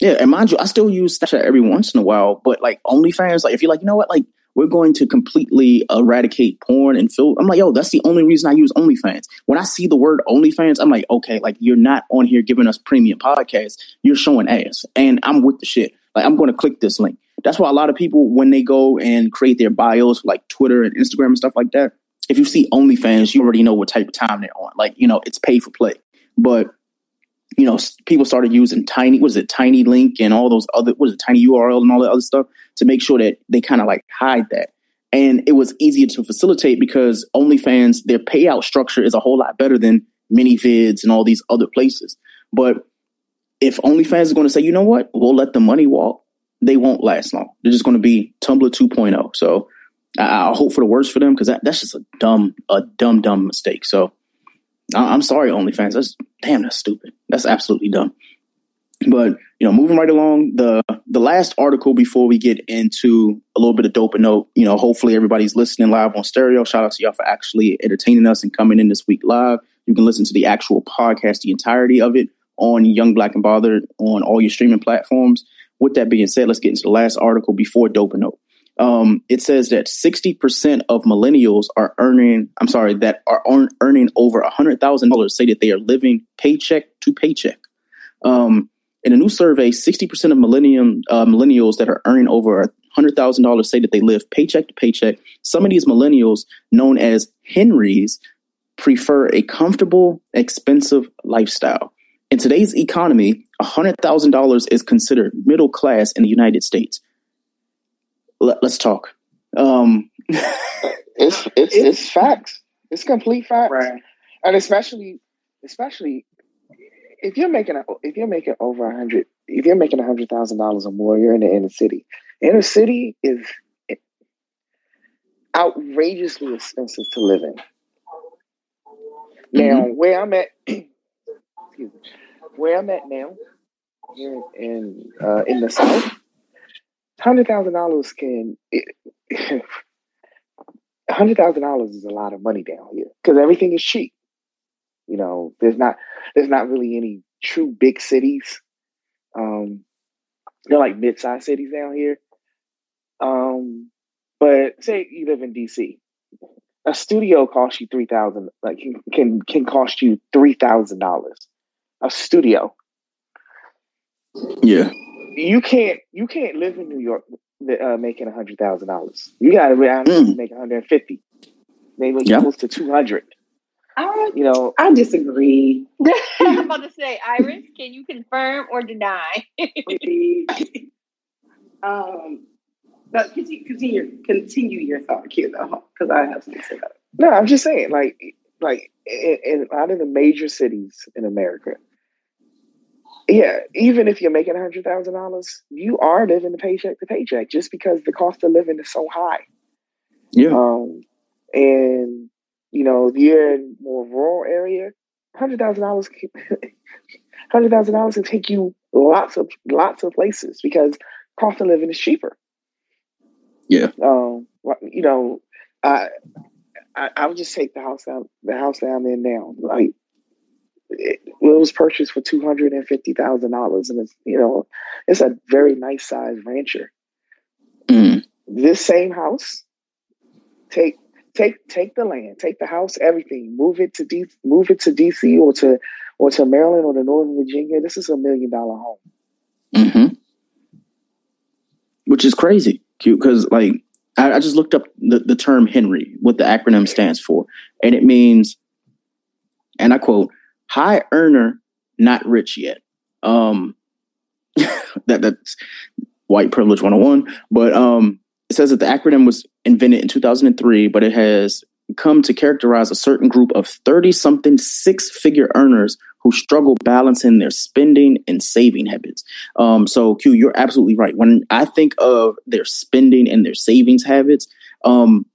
Yeah, and mind you, I still use Snapchat every once in a while, but like OnlyFans, like if you're like, you know what, like we're going to completely eradicate porn and film, I'm like, yo, that's the only reason I use OnlyFans. When I see the word OnlyFans, I'm like, okay, like you're not on here giving us premium podcasts, you're showing ass, and I'm with the shit. Like I'm going to click this link. That's why a lot of people, when they go and create their bios, like Twitter and Instagram and stuff like that, if you see OnlyFans, you already know what type of time they're on. Like, you know, it's pay for play. But you know, people started using tiny, what is it, tiny link and all those other, what is it, tiny URL and all that other stuff to make sure that they kind of like hide that. And it was easier to facilitate because OnlyFans, their payout structure is a whole lot better than MiniVids and all these other places. But if OnlyFans is going to say, you know what, we'll let the money walk, they won't last long. They're just going to be Tumblr 2.0. So I, I hope for the worst for them because that, that's just a dumb, a dumb, dumb mistake. So I- I'm sorry, OnlyFans. That's damn, that's stupid. That's absolutely dumb. But you know, moving right along, the the last article before we get into a little bit of dope and note, you know, hopefully everybody's listening live on stereo. Shout out to y'all for actually entertaining us and coming in this week live. You can listen to the actual podcast, the entirety of it, on Young Black and Bothered on all your streaming platforms. With that being said, let's get into the last article before dope and note. Um, it says that 60% of millennials are earning, I'm sorry, that are earn, earning over $100,000 say that they are living paycheck to paycheck. Um, in a new survey, 60% of millennium, uh, millennials that are earning over $100,000 say that they live paycheck to paycheck. Some of these millennials, known as Henrys, prefer a comfortable, expensive lifestyle. In today's economy, $100,000 is considered middle class in the United States. Let, us talk. Um, It's it's it's facts. It's complete facts. Right. And especially especially if you're making a, if you're making over a hundred if you're making a hundred thousand dollars or more, you're in the inner city. Inner city is outrageously expensive to live in. Now, where I'm at, where I'm at now, here in uh, in the south, hundred thousand dollars can hundred thousand dollars is a lot of money down here because everything is cheap. You know, there's not there's not really any true big cities. Um, they're like mid-sized cities down here. Um, but say you live in DC, a studio costs you three thousand. Like can can, cost you three thousand dollars. A studio. Yeah. You can't you can't live in New York uh, making a hundred thousand dollars. You got to Mm. make one hundred and fifty, maybe Yeah. close to two hundred. I, You know, I disagree. I'm about to say, Iris, can you confirm or deny? um, but continue, continue, continue your thought, Q, though, because I have something to say about it. No, I'm just saying, like, like in, in a lot of the major cities in America, yeah, even if you're making a hundred thousand dollars, you are living the paycheck to paycheck just because the cost of living is so high. Yeah. Um, and you know, you're in more rural area, hundred thousand dollars, hundred thousand dollars can take you lots of lots of places because cost of living is cheaper. Yeah. Um, you know, I, I I would just take the house out the house that I'm in now. Like it, it was purchased for two hundred and fifty thousand dollars, and it's you know it's a very nice sized rancher. Mm. This same house, take take take the land, take the house, everything, move it to D, move it to DC or to or to Maryland or to Northern Virginia. This is a million dollar home. hmm Which is crazy, cute because like I, I just looked up the, the term Henry, what the acronym stands for, and it means, and I quote, "high earner, not rich yet." Um, that that's white privilege 101 but um it says that the acronym was invented in 2003 but it has come to characterize a certain group of 30 something six figure earners who struggle balancing their spending and saving habits um so q you're absolutely right when i think of their spending and their savings habits um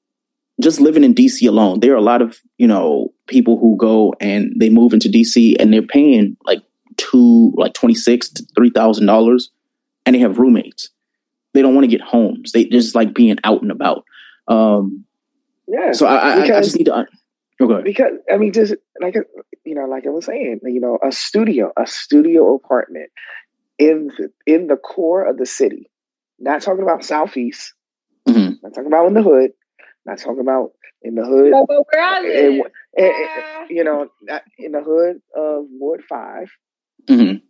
just living in DC alone, there are a lot of, you know, people who go and they move into DC and they're paying like two, like twenty six to three thousand dollars, and they have roommates. They don't want to get homes. They just like being out and about. Um, Yeah. so I, I, I just need to. Oh, go because I mean, just like you know, like I was saying, you know, a studio, a studio apartment in the, in the core of the city. Not talking about southeast. Mhm. Not talking about in the hood. Not talking about in the hood. No, but where I and- live, and- and, you know, in the hood of Ward Five, Mhm.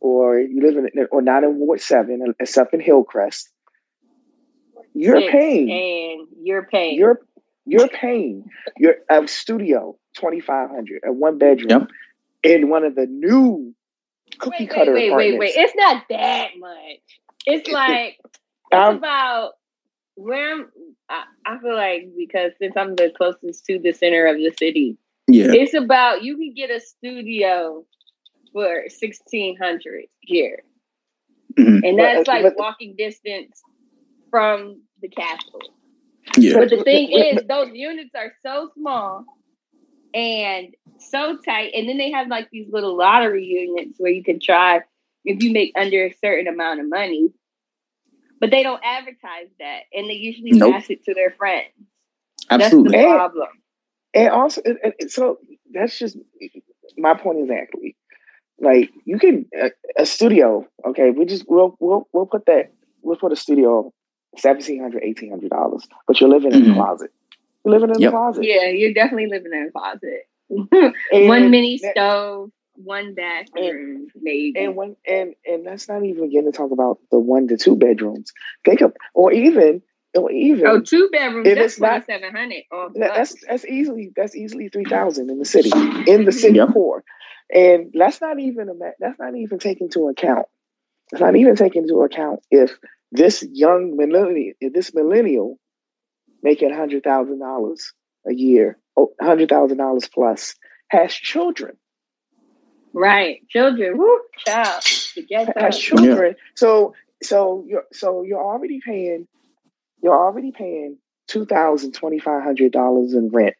or you live in or not in Ward Seven, it's up in Hillcrest. You're six, paying. and you're paying. You're you're paying your a studio twenty five hundred, a one bedroom in one of the new cookie wait, cutter wait, wait, apartments. wait. It's not that much. It's like it's Um, about where I'm. I, I feel like because since I'm the closest to the center of the city, Yeah. it's about you can get a studio for sixteen hundred here, Mhm. and But- that's like but- walking distance from the castle. Yeah. But the thing is, those units are so small and so tight. And then they have like these little lottery units where you can try if you make under a certain amount of money. But they don't advertise that. And they usually Nope. pass it to their friends. Absolutely. That's the And- problem. And also, and- and so that's just my point exactly. Like you can a, a studio, okay? We just we'll we'll we'll put that we'll put a studio seventeen hundred, eighteen hundred dollars, $1,800, but you're living in Mhm. a closet. You're living in Yep. a closet. Yeah, you're definitely living in a closet. One mini that- stove, one bathroom, maybe. and when and and that's not even getting to talk about the one to two bedrooms. Think of or even or even oh, two bedrooms, if that's it's not- twenty seven hundred. That- That's that's easily that's easily three thousand in the city in the city Yep. core, and that's not even a that's not even taken into account. It's not even taken into account if this young millennial, this millennial, making hundred thousand dollars a year, oh, hundred thousand dollars plus, has children, right. Children, woo, child. Has children. So so you're so you're already paying, you're already paying two thousand twenty five hundred dollars in rent,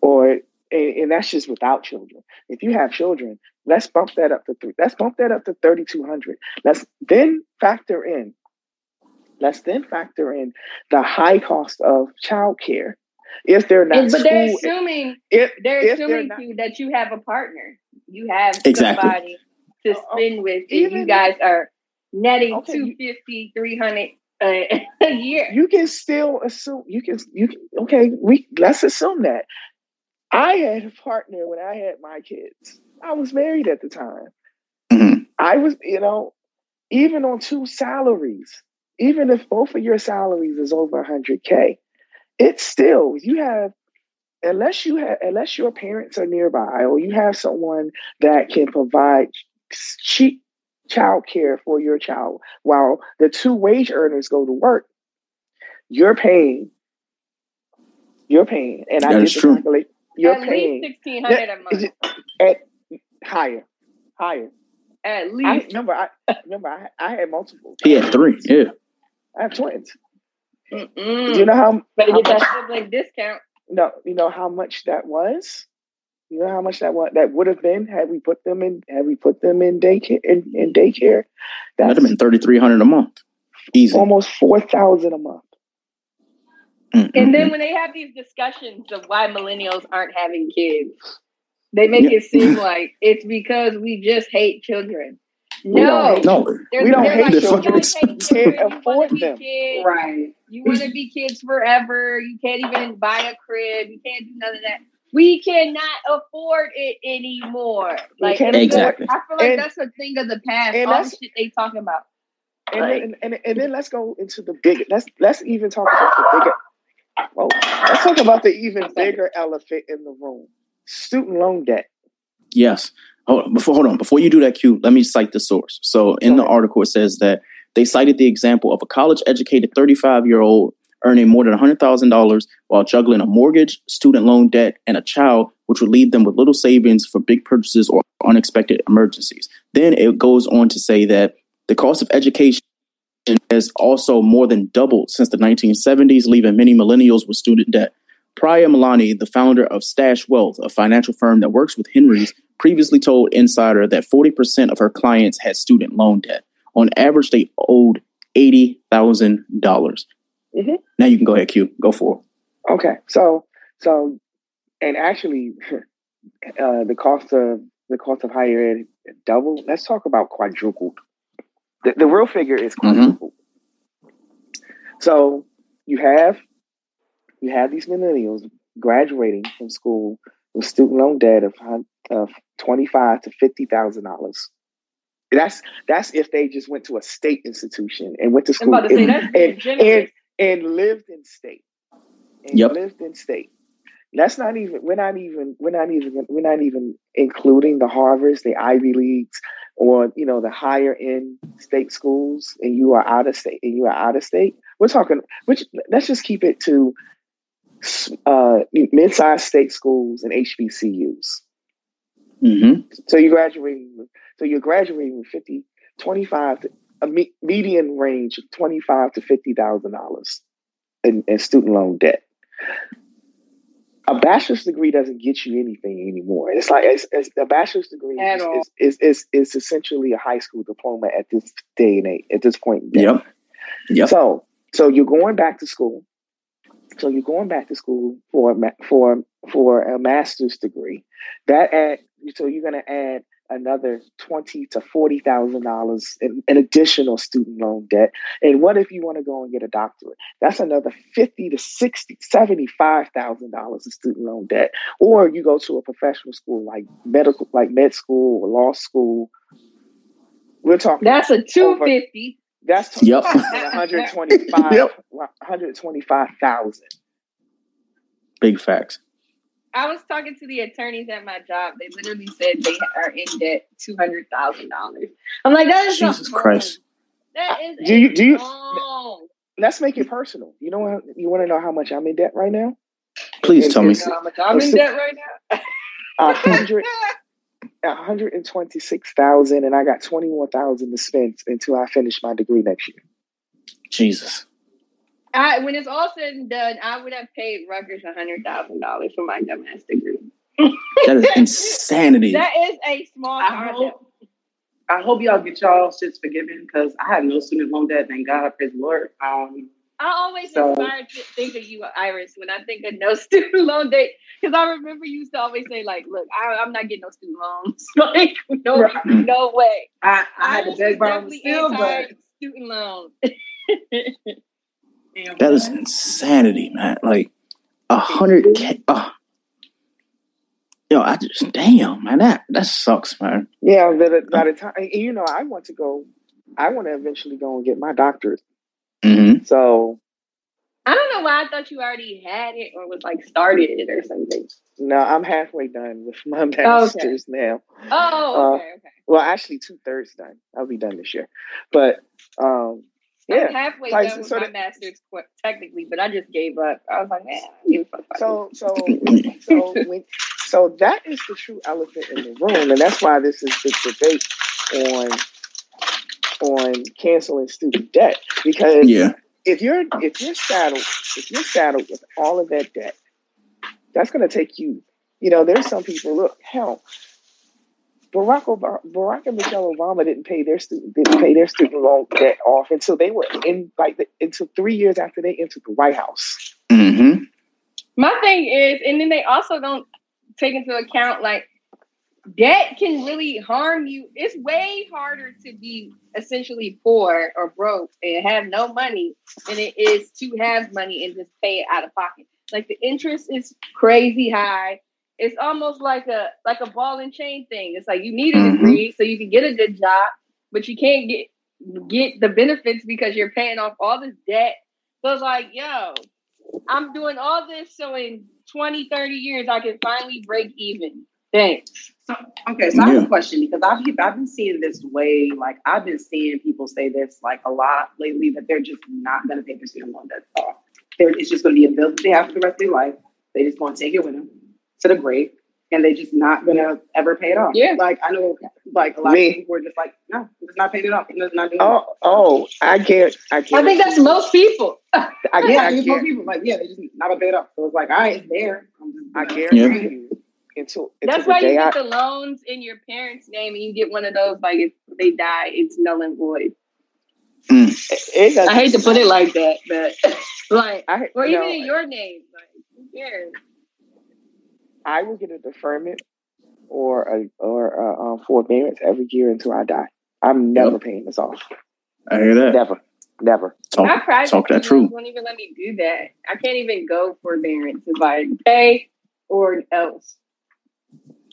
or and, and that's just without children. If you have children, let's bump that up to three. Let's bump that up to thirty two hundred. Let's then factor in. Let's then factor in the high cost of childcare. if they're not And- but they're assuming if they're if they're assuming not- that you have a partner. You have Exactly. somebody to spend with. and even you if- guys are netting Okay, two you- fifty, three hundred uh, a year. you can still assume you can you can okay we let's assume that i had a partner when i had my kids i was married at the time Mhm. i was you know even on two salaries even if both of your salaries is over 100k it's still you have unless you have unless your parents are nearby or you have someone that can provide cheap child care for your child while the two wage earners go to work you're paying you're paying and i That did the true. Calculate you're At paying least sixteen hundred a month. at higher higher At I least. remember I remember I, I had multiple He had three. Yeah. I have twins Mm-mm. do you know how, Better how get that sibling discount. no you know how much that was you know how much that was that would have been had we put them in had we put them in daycare in, in daycare That'd have been thirty three hundred a month. Easy. almost four thousand a month Mm, And then when they have these discussions of why millennials aren't having kids, they make Yeah. it seem like it's because we just hate children. We don't No, hate No. We don't hate like, They're children. you fucking guys hate expensive. children. Can't afford to be them. kids. Right. You want to be kids forever. You can't even buy a crib. You can't do none of that. We cannot afford it anymore. Like can't it's a- Exactly. I feel like And- that's a thing of the past. and All the shit they talking about. And, Like- then, and, and then let's go into the big. Let's let's even talk about the bigger. Well, let's talk about the even bigger elephant in the room: student loan debt. Yes. Hold on, before hold on. Before you do that, Q, let me cite the source. So in the article, it says that they cited the example of a college educated 35 year old earning more than $100,000 while juggling a mortgage, student loan debt, and a child, which would leave them with little savings for big purchases or unexpected emergencies. Then it goes on to say that the cost of education has also more than doubled since the 1970s, leaving many millennials with student debt. Priya Malani, the founder of Stash Wealth, a financial firm that works with Henry's, previously told Insider that 40% of her clients had student loan debt. On average, they owed $80,000. dollars Mhm. Now you can go ahead, Q. Go for it. Okay, so so, and actually, uh, the cost of the cost of higher ed doubled. Let's talk about quadrupled. The, the real figure is quadrupled. Mm-hmm. So you have you have these millennials graduating from school with student loan debt of of twenty five to fifty thousand dollars. That's that's if they just went to a state institution and went to school to and, that's and, and, and lived in state. And Yep. lived in state. That's not even we're not even we're not even we're not even including the Harvards, the Ivy Leagues, or you know, the higher end state schools, and you are out of state and you are out of state. We're talking which let's just keep it to uh mid-sized state schools and HBCUs. Mm-hmm. So you're graduating so you're graduating with 50, 25 to a me- median range of 25 to $50,000 in, in student loan debt. A bachelor's degree doesn't get you anything anymore. It's like it's, it's, a bachelor's degree At is, is, is, is, is essentially a high school diploma at this day and age, at this point. in day. Yep. Yep. So, so you're going back to school. So you're going back to school for a for for a master's degree. That add so you're going to add another twenty to forty thousand dollars in, in additional student loan debt. And what if you want to go and get a doctorate? That's another fifty to sixty, seventy-five thousand dollars in student loan debt. Or you go to a professional school like medical, like med school or law school. We're talking That's a two fifty. that's Yep. 125 Yep. 125,000. Big facts. I was talking to the attorneys at my job. They literally said they are in debt two hundred thousand dollars. I'm like, that is Jesus Christ. That is Do you- do you- loan. Let's make it personal. You know what? You want to know how much I'm in debt right now? Please And- tell me. and- You how much I'm in debt right now. A hundred, a hundred and twenty-six thousand, and I got twenty-one thousand to spend until I finish my degree next year. Jesus. I, when it's all said and done, I would have paid Rutgers hundred thousand dollars for my dumbass degree. That is insanity. That is a small I hope, I hope y'all get y'all shits forgiven because I have no student loan debt. Thank God, praise the Lord. Um, I always So- inspired to think of you, Iris, when I think of no student loan debt. Because I remember you used to always say, like, look, I, I'm not getting no student loans. like, no, Right. no way. I, I had to Iris beg is borrow definitely still, but anti-student loan. That is insanity, man. Like a hundred k. Uh, yo, I just damn man. That that sucks, man. Yeah, but by the time you know, I want to go. I want to eventually go and get my doctorate. Mm-hmm. So I don't know why I thought you already had it or was like started it or something. no, I'm halfway done with my Oh, okay. master's now. Oh, Uh, okay, okay. Well, actually, two thirds done. I'll be done this year. But um, yeah, I'm halfway Like, done with so my that- master's technically, but I just gave up. I was like, man, I give a fuck So so so when, so that is the true elephant in the room, and that's why this is the debate on on canceling student debt because Yeah. if you're if you're saddled if you're saddled with all of that debt, that's going to take you. You know, there's some people. Look, hell, Barack Obama, Barack and Michelle Obama didn't pay their student didn't pay their student loan debt off until they were in like the, until three years after they entered the White House. Mm-hmm. My thing is, and then they also don't take into account like debt can really harm you. It's way harder to be essentially poor or broke and have no money than it is to have money and just pay it out of pocket. Like the interest is crazy high. It's almost like a like a ball and chain thing. It's like you need a mm-hmm. degree so you can get a good job, but you can't get get the benefits because you're paying off all this debt. So it's like, yo, I'm doing all this so in 20, 30 years I can finally break even. Thanks. So, okay, so I have a question because I've I've been seeing this way. Like I've been seeing people say this like a lot lately that they're just not going to pay their student loan debt off. They're, it's just going to be a bill that they have for the rest of their life. They just going to take it with them to the grave, and they just not going to ever pay it off. Yeah. like I know, like a lot Me. of people are just like, no, I'm not paying it off. I'm not doing Oh, oh, I get, I get. I think that's most people. I, it. get, Yeah, I, I think most people like, yeah, they just not gonna pay it off. So it's like, all right, it's there. I'm just, guarantee Yeah. you. Until, until That's why you day I, get the loans in your parents' name and you get one of those like if they die, it's null and void. Mm. it doesn't- I hate to put it like that, but like I, or even no, in your name, like who cares? I will get a deferment or a or a um, forbearance every year until I die. I'm never paying this off. I hear that. Never, never. Talk, My private talk that students truth. won't even let me do that. I can't even go forbearance. if I pay or else.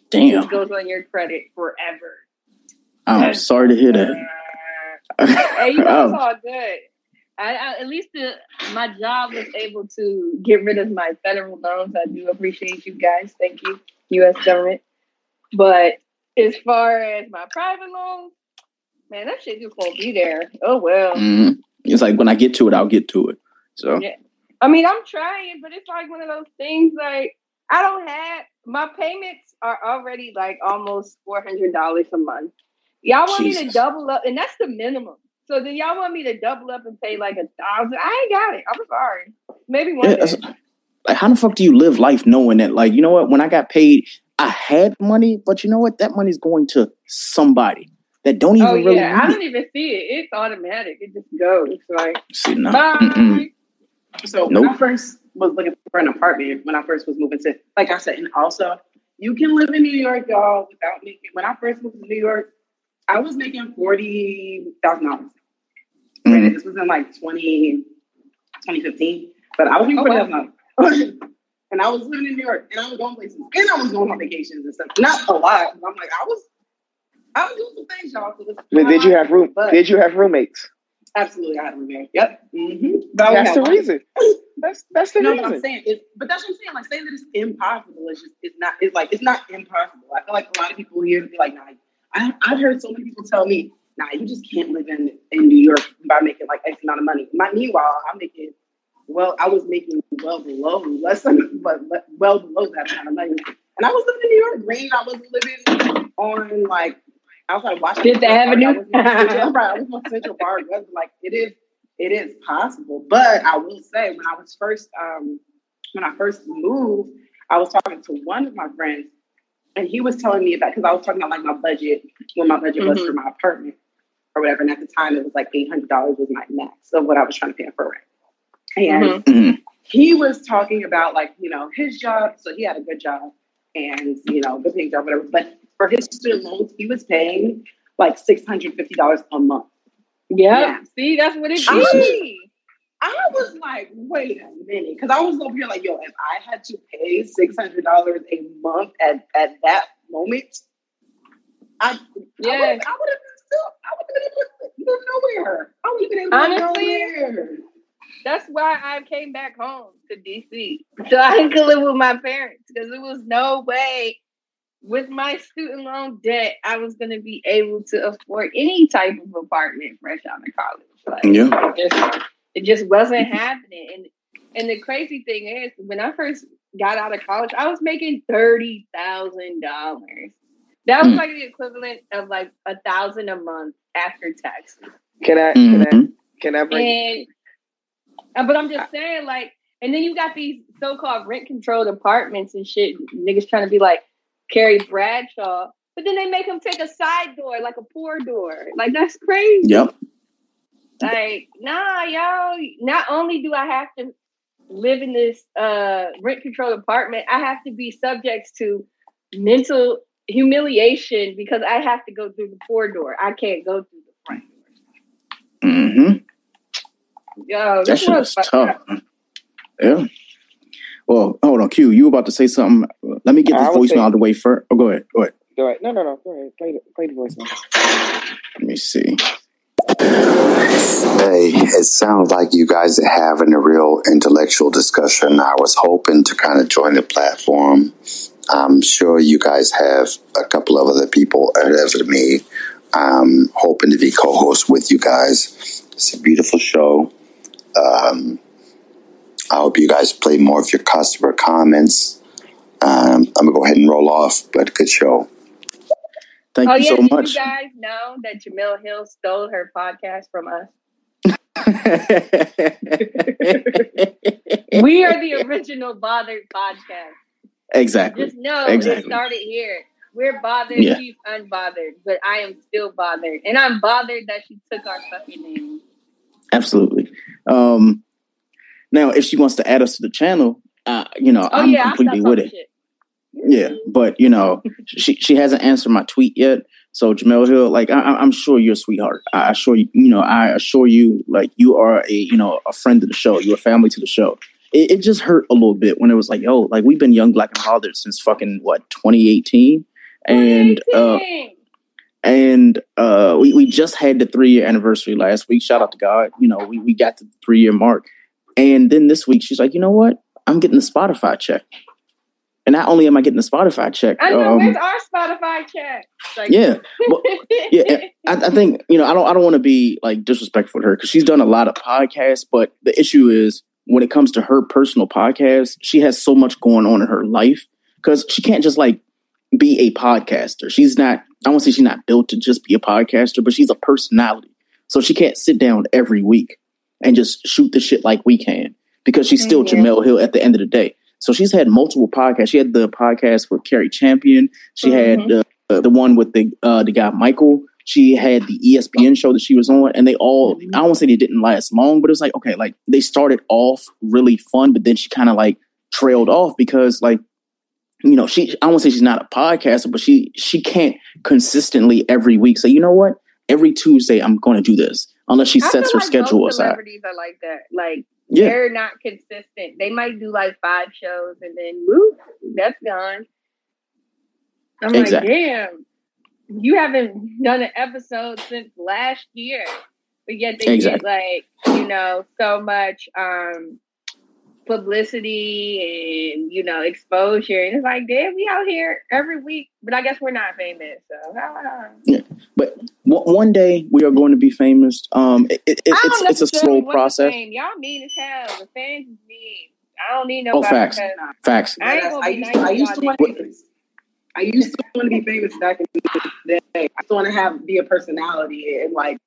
Damn. It goes on your credit forever. I'm sorry to hear that. Hey, you know, it's all good. I, I, at least the, my job was able to get rid of my federal loans. I do appreciate you guys. Thank you, U.S. government. But as far as my private loans, man, that shit just won't be there. Oh well. Mhm. It's like when I get to it, I'll get to it. So Yeah. I mean, I'm trying, but it's like one of those things. Like I don't have my payments are already like almost four hundred dollars a month. Y'all want me to double up, and that's the minimum. So then y'all want me to double up and pay like a thousand? I ain't got it. I'm sorry. Maybe one Yeah, day. like, how the fuck do you live life knowing that, like, you know what? When I got paid, I had money, but you know what? That money's going to somebody that don't even Oh really yeah, I don't it. even see it. It's automatic. It just goes like See, nah. bye. Mm-mm. So when I first was looking for an apartment, when I first was moving to, like I said, and also you can live in New York, y'all, without making. When I first moved to New York, I was making forty thousand dollars. Mm-hmm. This was in like 20, 2015, but I was making Oh, forty wow. thousand dollars. And I was living in New York, and I was going places, and I was going on vacations and stuff. Not a lot. I'm like, I was, I was doing some things, y'all. So this- But did you have room? But- Did you have roommates? Absolutely, I had roommates. Yep. Mm-hmm. That's the reason. That's that's the no, reason. but I'm saying it, but that's what I'm saying. Like saying that it's impossible is just it's not. It's like it's not impossible. I feel like a lot of people here be like, nah. I I've heard so many people tell me, nah, you just can't live in in New York by making like X amount of money. My meanwhile, I'm making well, I was making well below less than but well below that amount of money. And I was living in New York. Green, I was living on like I was like Washington Fifth Avenue. I was on Central, I was on Central Park. Like it is, it is possible. But I will say, when I was first, um, when I first moved, I was talking to one of my friends, and he was telling me about because I was talking about like my budget, what my budget was Mhm. for my apartment or whatever. And at the time, it was like eight hundred dollars was my max of what I was trying to pay for rent. and Mhm. he was talking about like you know his job. So he had a good job and you know good paying job, whatever. But for his student loans, he was paying like six hundred fifty dollars a month. Yeah. See, that's what it Jesus. Be. I was like, wait a minute, because I was over here like, yo, if I had to pay six hundred dollars a month at at that moment, I Yes. I would I would have been still I would have been able to go nowhere. I would have been able to Honestly, go nowhere. That's why I came back home to DC so I could live with my parents because there was no way with my student loan debt I was going to be able to afford any type of apartment fresh out of college. Like, Yeah. It just, wasn't happening. And and the crazy thing is, when I first got out of college, I was making thirty thousand dollars. That was Mm. like the equivalent of like a thousand a month after taxes. Can I? Can I? Mhm. Can I bring? And uh, but I'm just saying, like, and then you got these so-called rent-controlled apartments and shit. Niggas trying to be like Carrie Bradshaw, but then they make them take a side door, like a poor door. Like that's crazy. Yep. Like, nah, yo. Not only do I have to live in this uh rent-controlled apartment, I have to be subject to mental humiliation because I have to go through the poor door. I can't go through the front. Door. Mm hmm Yo, That this shit was is tough. up. Yeah. Well, hold on, Q. You about to say something. Let me get this I was voicemail out of the way first. Oh, go ahead. Go ahead. Go ahead. No, no, no. Go ahead. Play the play the voicemail. Let me see. Hey, it sounds like you guys are having a real intellectual discussion. I was hoping to kind of join the platform. I'm sure you guys have a couple of other people ahead of me. I'm hoping to be co-host with you guys. It's a beautiful show. Um, I hope you guys play more of your customer comments. Um, I'm gonna go ahead and roll off, but good show. Thank oh you yeah, so did much. you guys know that Jemele Hill stole her podcast from us? we are the original bothered podcast. exactly. Just know it Exactly. started here. We're bothered, Yeah. she's unbothered, but I am still bothered, and I'm bothered that she took our fucking name. Absolutely. Um, now, if she wants to add us to the channel, uh, you know, Oh I'm yeah, completely with it. shit. Yeah, but you know, she she hasn't answered my tweet yet. So Jemele Hill, like I, I'm sure you're a sweetheart. I assure you, you know, I assure you, like you are a you know a friend of the show. You're a family to the show. It, it just hurt a little bit when it was like, yo, like we've been young, black, and bothered since fucking what 2018, and uh, and uh, we we just had the three year anniversary last week. Shout out to God, you know, we we got the three year mark, and then this week she's like, you know what, I'm getting the Spotify check. And not only am I getting the Spotify check, I know. um, where's our Spotify check? Like, yeah, but, yeah. I, I think you know I don't I don't want to be like disrespectful to her because she's done a lot of podcasts, but the issue is when it comes to her personal podcast, she has so much going on in her life because she can't just like be a podcaster. She's not. I won't say she's not built to just be a podcaster, but she's a personality. So she can't sit down every week and just shoot the shit like we can because she's still Yeah. Jemele Hill at the end of the day. So she's had multiple podcasts. She had the podcast with Cari Champion. She had Mhm. the uh, the one with the uh, the guy Michael. She had the ESPN show that she was on, and they all I won't say they didn't last long, but it was like okay, like they started off really fun, but then she kind of like trailed off because like you know she I won't say she's not a podcaster, but she she can't consistently every week say you know what every Tuesday I'm going to do this unless she I sets her like schedule aside. celebrities are like that. Like Yeah. they're not consistent. They might do like five shows and then whoop, that's gone. I'm Exactly. like, damn, you haven't done an episode since last year, but yet they Exactly. get like you know so much um publicity and you know exposure, and it's like, damn, we out here every week, but I guess we're not famous, so. ah. Yeah, but one one day we are going to be famous. Um, it, it, it's it's a slow process. Y'all mean as hell. The fans is mean. I don't need Oh, facts, facts. I ain't gonna I be used nice to, I used to want to be famous. I used to want to be famous back in the day. I just want to have be a personality and like.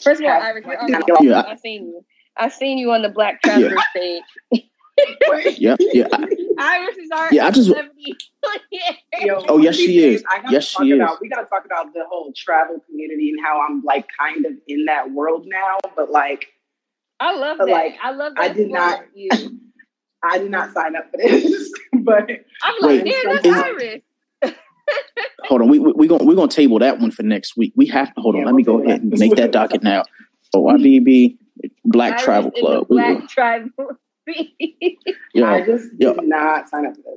First of all, have- Iris, you're like, on Yeah. I seen you. I seen you on the Black Traveler stage. Yeah, yeah. I- Iris is our Yeah, I just- celebrity. Yo, Oh, yes, one of these she is. I Yes, talk she is. about, We got to talk about the whole travel community and how I'm like kind of in that world now. But like, I love that. Like, I love that. I did not. You. I did not sign up for this, but I'm like, Wait, damn, that's is- Iris. Hold on, we we we gonna we gonna table that one for next week. We have to hold on. Yeah, let me we'll go ahead that. and make that docket now. So YBB Black Iris Travel Club. We Black will- Tribal. Yo, I just yo. did not sign up for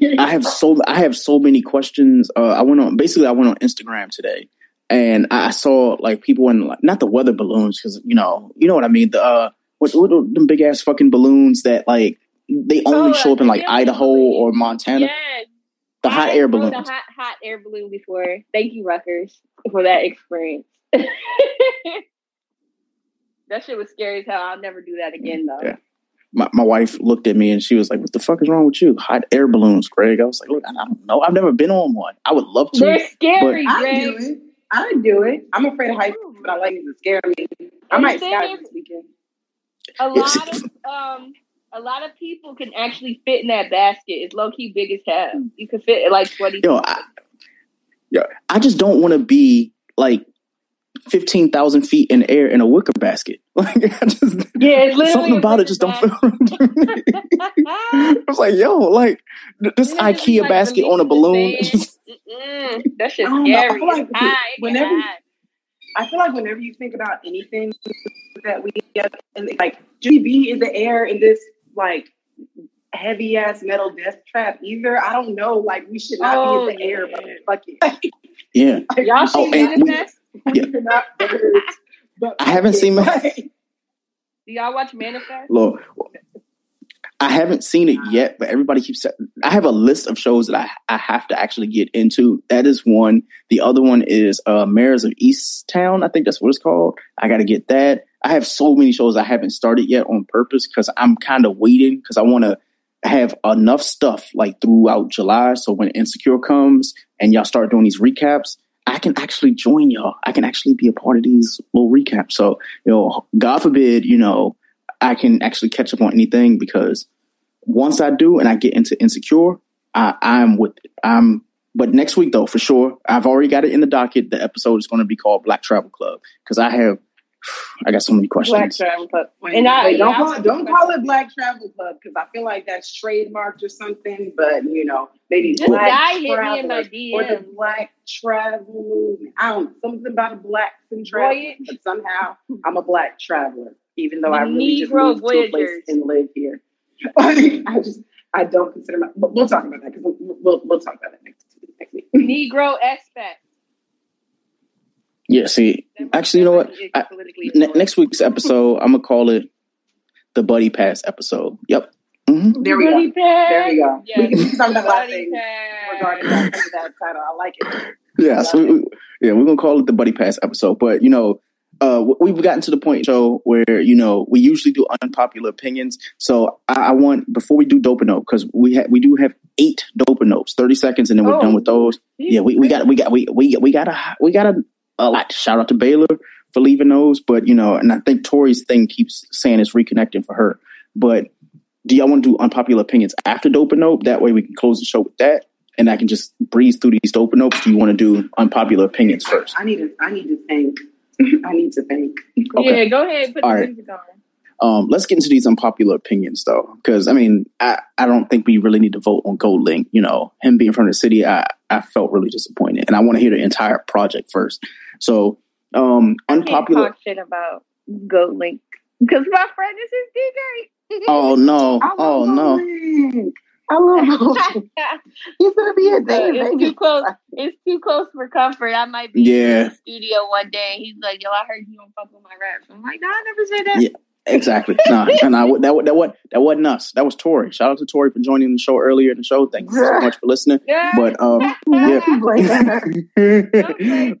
this. I have so I have so many questions. Uh, I went on basically I went on Instagram today, and I saw like people in like not the weather balloons because you know you know what I mean the uh what what are them big ass fucking balloons that like they only Oh, show up in like Idaho balloon. or Montana. Yes. The I hot have air rode balloons. A hot, hot air balloon before. Thank you, Rutgers, for that experience. that shit was scary as hell. I'll never do that again, though. Yeah. My, my wife looked at me and she was like, "What the fuck is wrong with you? Hot air balloons, Greg." I was like, "Look, I don't know. I've never been on one. I would love to." They're scary, I Greg. do it. I do it. I'm afraid of heights, but I like it to scare me. I And might the thing sky this weekend. A Yes. lot of um, a lot of people can actually fit in that basket. It's low key big as hell. You can fit like twenty. Yo, I, yo, I just don't want to be like fifteen thousand feet in air in a wicker basket. Like, I just yeah, literally something about it big just don't feel right to me. I was like, yo, like this You IKEA like basket on a balloon. sand. Just- Mm, that shit's I. I scary. feel like It's high. Whenever high. I feel like whenever you think about anything that we get, and like GB in the air in this like heavy ass metal death trap either. I don't know. Like we should not Oh, be in the air, yeah. but fuck it. yeah, Y'all Oh, seen and we- Manifest? yeah. We're not birds. But I haven't seen my Do y'all watch Manifest? Lord. I haven't seen it yet, but everybody keeps. I have a list of shows that I, I have to actually get into. That is one. The other one is uh, Mare of Easttown. I think that's what it's called. I got to get that. I have so many shows I haven't started yet on purpose because I'm kind of waiting because I want to have enough stuff like throughout July. So when Insecure comes and y'all start doing these recaps, I can actually join y'all. I can actually be a part of these little recaps. So, you know, God forbid, you know, I can actually catch up on anything because once I do and I get into Insecure, I, I'm with it. I'm but next week though, for sure, I've already got it in the docket. The episode is going to be called Black Travel Club because I have, I got so many questions. Black. Travel Club. Wait, And I- wait, don't call it don't call it Black Travel Club because I feel like that's trademarked or something. But you know, maybe This Black guy hit me in Travelers my or the Black Travel movement. I don't know something about a blacks and travel, but somehow I'm a black traveler, even though The I really just Negro moved to a place Voyagers. and live here. I just I don't consider my. But we'll talk about that because we'll, we'll we'll talk about that next next week. Negro aspect. Yeah, see, actually, you know what? I, ne- next week's episode, I'm gonna call it the Buddy Pass episode. Yep. hmm There we go. Pass. There we go. Yes. We can talk about a lot of Buddy things pass. regarding that, that title. I like it. Yeah, so we, we- yeah, we're gonna call it the Buddy Pass episode. But you know, uh, we've gotten to the point, Joe, where you know we usually do unpopular opinions. So I, I want before we do dope note because we ha- we do have eight dope notes, thirty seconds, and then we're Oh. done with those. Yeah, we, we got we got we we we got a we got a, a lot. Shout out to Baylor for leaving those, but you know, and I think Tori's thing keeps saying it's reconnecting for her. But do y'all want to do unpopular opinions after dope note? That way we can close the show with that. And I can just breeze through these dope notes. Do you want to do unpopular opinions first? I need to. I need to think. I need to think. Okay. Yeah, go ahead. Put All the right. music on. Um, let's get into these unpopular opinions though, because I mean, I, I don't think we really need to vote on GoldLink. You know, him being from the city, I, I felt really disappointed, and I want to hear the entire project first. So, um, Can't unpopular. talk shit about GoldLink because my friend is his DJ. Oh no! I love Oh no! Link. I love him. He's gonna be a day in it's too close. It's too close for comfort. I might be Yeah. in the studio one day. He's like, "Yo, I heard you don't fuck with my raps." I'm like, "No, I never said that." Yeah, exactly. nah, and I, that that what that wasn't us. That was Tori. Shout out to Tori for joining the show earlier in the show. Thank you so much for listening. Yeah. But um, yeah. Sorry.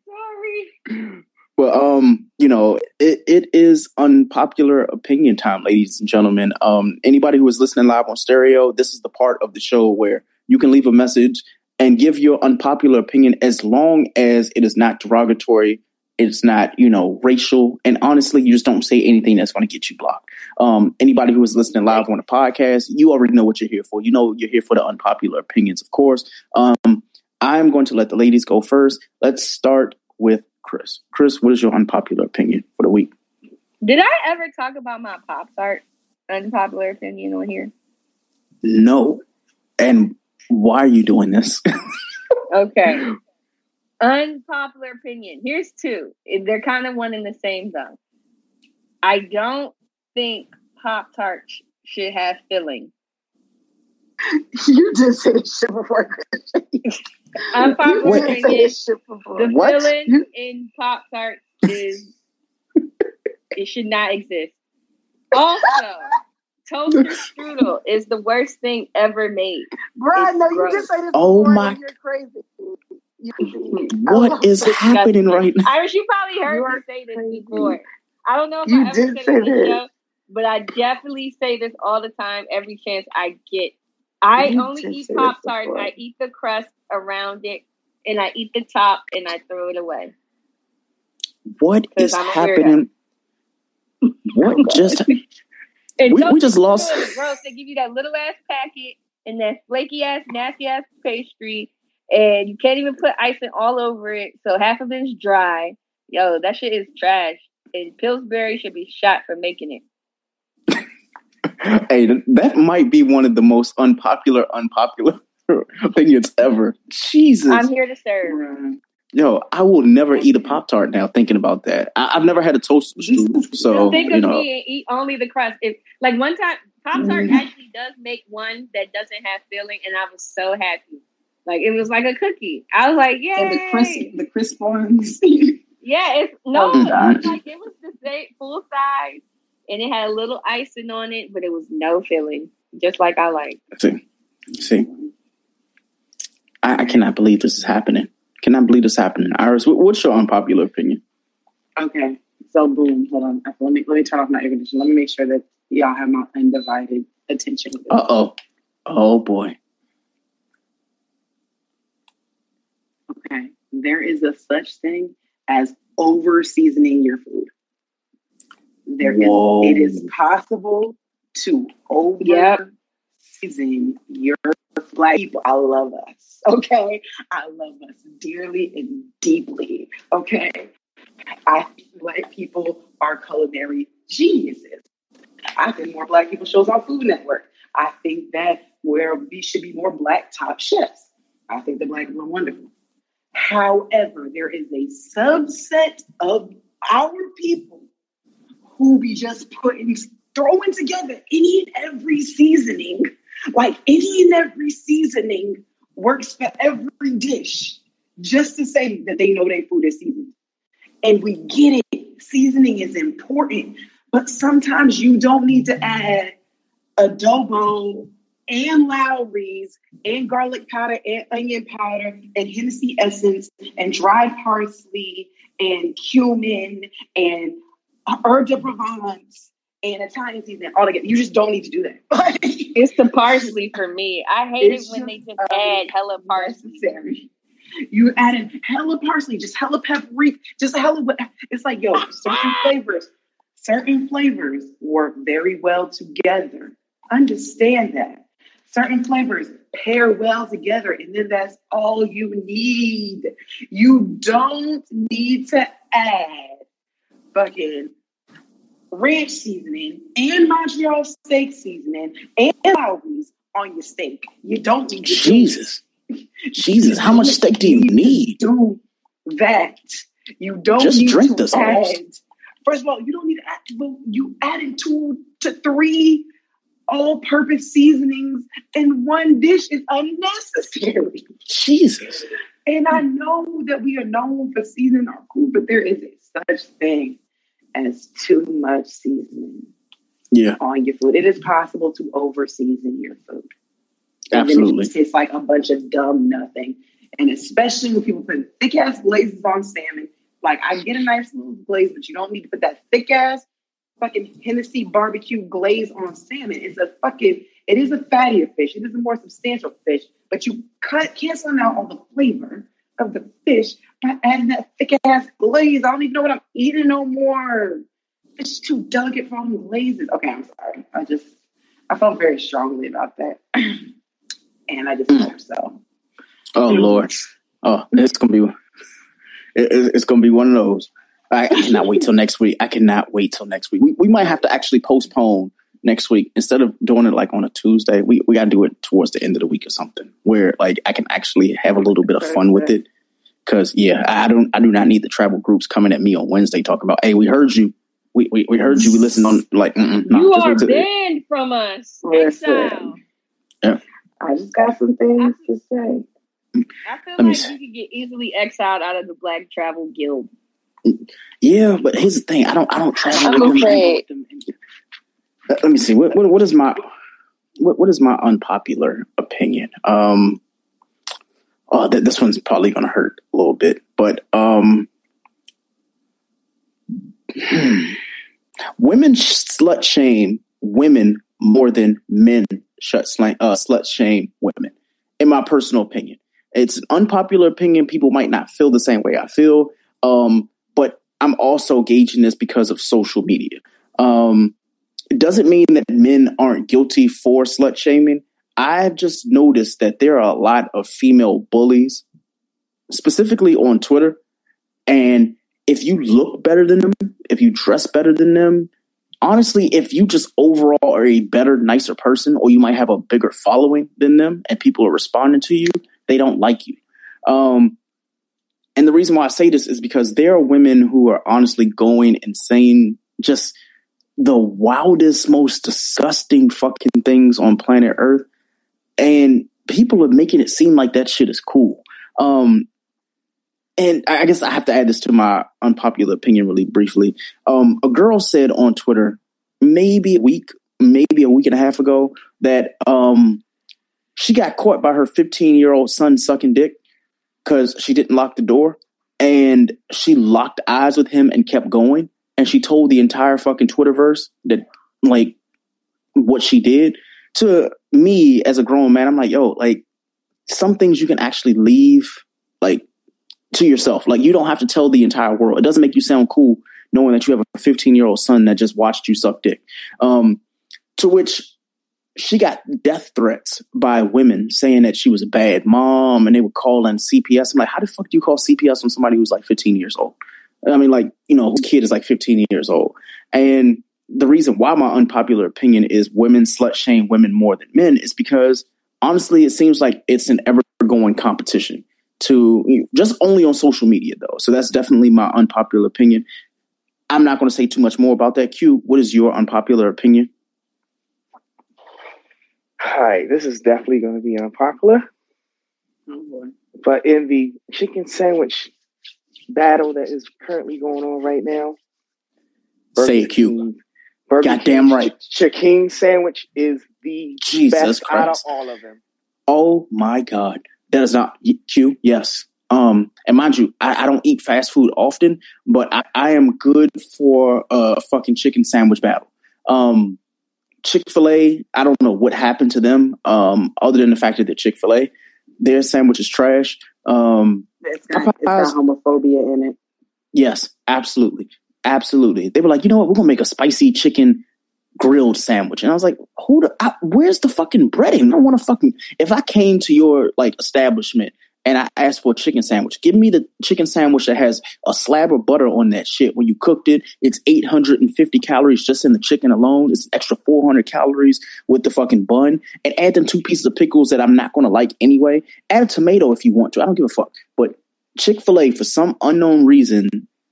But um, you know, it, it is unpopular opinion time, ladies and gentlemen. Um, anybody who is listening live on stereo, this is the part of the show where you can leave a message and give your unpopular opinion as long as it is not derogatory, it's not, you know, racial, and honestly, you just don't say anything that's going to get you blocked. Um, anybody who is listening live on the podcast, you already know what you're here for. You know you're here for the unpopular opinions, of course. Um, I'm going to let the ladies go first. Let's start with Chris. Chris, what is your unpopular opinion for the week? Did I ever talk about my Pop Tart unpopular opinion on here? No. And why are you doing this? Okay. Unpopular opinion. Here's two. They're kind of one and the same though. I don't think Pop Tarts should have filling. You just said this shit before. Unpopular You said opinion. this shit before. The What? filling You- in Pop Tarts is it should not exist. Also, toaster strudel is the worst thing ever made. Bruh, It's no, you just say this Oh before my- and you're crazy. You, What is happening right now? Iris, you probably heard You me say this before. I don't know if You I ever did said it say this. but I definitely say this all the time, every chance I get. I You only eat say this Pop Tarts. I eat the crust around it, and I eat the top, and I throw it away. What is I'm happening? What just And We- we just lost- gross. They give you that little ass packet and that flaky ass, nasty ass pastry, and you can't even put icing all over it. So half of it is dry. Yo, that shit is trash. And Pillsbury should be shot for making it. Hey, that might be one of the most unpopular, unpopular opinions ever. Jesus. I'm here to serve. Yo, I will never eat a Pop Tart now thinking about that. I- I've never had a toaster strudel, so Think you of know. me and eat only the crust. If like one time, Pop Tart Mm-hmm. actually does make one that doesn't have filling, and I was so happy. Like it was like a cookie. I was like, yeah, And the crisp, the crisp ones. Yeah, it's no, Oh, God. it's like it was the same full size, and it had a little icing on it, but it was no filling, just like I like. See, see, I, I cannot believe this is happening. Cannot believe this is happening. Iris, what, what's your unpopular opinion? Okay, so boom, hold on. Let me let me turn off my air conditioner. Let me make sure that y'all have my undivided attention. Uh oh. Oh boy. Okay, there is a such thing as over seasoning your food. There is. Whoa. It is possible to over season your black people. I love us. Okay, I love us dearly and deeply. Okay, I think black people are culinary geniuses. I think more black people shows on Food Network. I think that where we should be more black top chefs. I think the black people are wonderful. However, there is a subset of our people who be just putting, throwing together any and every seasoning, like any and every seasoning works for every dish, just to say that they know their food is seasoned. And we get it. Seasoning is important, but sometimes you don't need to add adobo and Lawry's and garlic powder and onion powder and Hennessy essence and dried parsley and cumin and herb de Provence and Italian seasoning all together. You just don't need to do that. It's the parsley for me. I hate It's it when they just, just um, add hella parsley. necessary. You added hella parsley, just hella paprika, just hella. It's like yo, certain flavors, certain flavors work very well together. Understand that certain flavors pair well together, and then that's all you need. You don't need to add fucking ranch seasoning and Montreal steak seasoning and Lawry's on your steak. You don't need to Jesus. Jesus, how much steak do you need? do that. You don't Just need drink to this add. First of all, you don't need to add. Well, you added two to three all-purpose seasonings in one dish is unnecessary. Jesus. And I know that we are known for seasoning our food, but there is a such thing as too much seasoning Yeah, on your food. It is possible to over season your food. It absolutely. just tastes like a bunch of dumb nothing. And especially when people put thick ass glazes on salmon. Like I get a nice little glaze, but you don't need to put that thick ass fucking Hennessy barbecue glaze on salmon. It's a fucking it is a fattier fish. It is a more substantial fish, but you cut canceling out all the flavor of the fish by adding that thick ass glaze. I don't even know what I'm eating no more. It's too delicate for all them glazes. Okay, I'm sorry. I just I felt very strongly about that. and I just mm. hope so. Oh Lord. Oh, it's gonna be it, it- it's gonna be one of those. I, I cannot wait till next week. I cannot wait till next week. We, we might have to actually postpone next week instead of doing it like on a Tuesday. We we got to do it towards the end of the week or something where like I can actually have a little bit of fun with it. Cause yeah, I don't I do not need the travel groups coming at me on Wednesday talking about hey we heard you. We, we, we heard you. We listened on like nah, you are wait till- banned from us. Listen. Exile. Yeah. I just got some things to say. I feel Let like see. you could get easily exiled out of the Black Travel Guild. Yeah, but here's the thing. I don't I don't travel with them. Uh, Let me see. What what, what is my what what is my unpopular opinion? Um oh th- this one's probably gonna hurt a little bit, but um women slut shame women more than men shut slang, uh, slut shame women. In my personal opinion, it's an unpopular opinion. People might not feel the same way I feel, um, I'm also gauging this because of social media. Um, it doesn't mean that men aren't guilty for slut shaming. I've just noticed that there are a lot of female bullies, specifically on Twitter. And if you look better than them, if you dress better than them, honestly, if you just overall are a better, nicer person, or you might have a bigger following than them and people are responding to you, they don't like you. Um, and the reason why I say this is because there are women who are honestly going insane, just the wildest, most disgusting fucking things on planet Earth. And people are making it seem like that shit is cool. Um, and I guess I have to add this to my unpopular opinion really briefly. Um, a girl said on Twitter, maybe a week, maybe a week and a half ago, that um, she got caught by her 15 year old son sucking dick because she didn't lock the door. And she locked eyes with him and kept going. And she told the entire fucking Twitterverse that, like, what she did. To me, as a grown man, I'm like, yo, like, some things you can actually leave, like, to yourself. Like, you don't have to tell the entire world. It doesn't make you sound cool knowing that you have a 15 year old son that just watched you suck dick. Um, to which she got death threats by women saying that she was a bad mom and they would call in CPS. I'm like, how the fuck do you call CPS on somebody who's like 15 years old? I mean, like, you know, whose kid is like 15 years old. And the reason why my unpopular opinion is women slut shame women more than men is because honestly, it seems like it's an ever going competition to just only on social media though. So that's definitely my unpopular opinion. I'm not going to say too much more about that. Q, what is your unpopular opinion? Hi, this is definitely going to be unpopular. Oh But in the chicken sandwich battle that is currently going on right now, Say it, Q. Burger Goddamn King right. Chicken sandwich is the Jesus best out of all of them. Oh my God. That is not Q. Yes. Um, and mind you, I, I don't eat fast food often, but I, I am good for a fucking chicken sandwich battle. Um, Chick fil A, I don't know what happened to them, um, other than the fact that they're Chick fil A. Their sandwich is trash. Um, It's got, it's got homophobia in it. Yes, absolutely. Absolutely. They were like, you know what? We're going to make a spicy chicken grilled sandwich. And I was like, who the, I, where's the fucking breading? I don't want to fucking, if I came to your like establishment and I asked for a chicken sandwich, give me the chicken sandwich that has a slab of butter on that shit. When you cooked it, it's 850 calories just in the chicken alone. It's extra 400 calories with the fucking bun and add them two pieces of pickles that I'm not going to like anyway. Add a tomato if you want to. I don't give a fuck. But Chick fil A, for some unknown reason,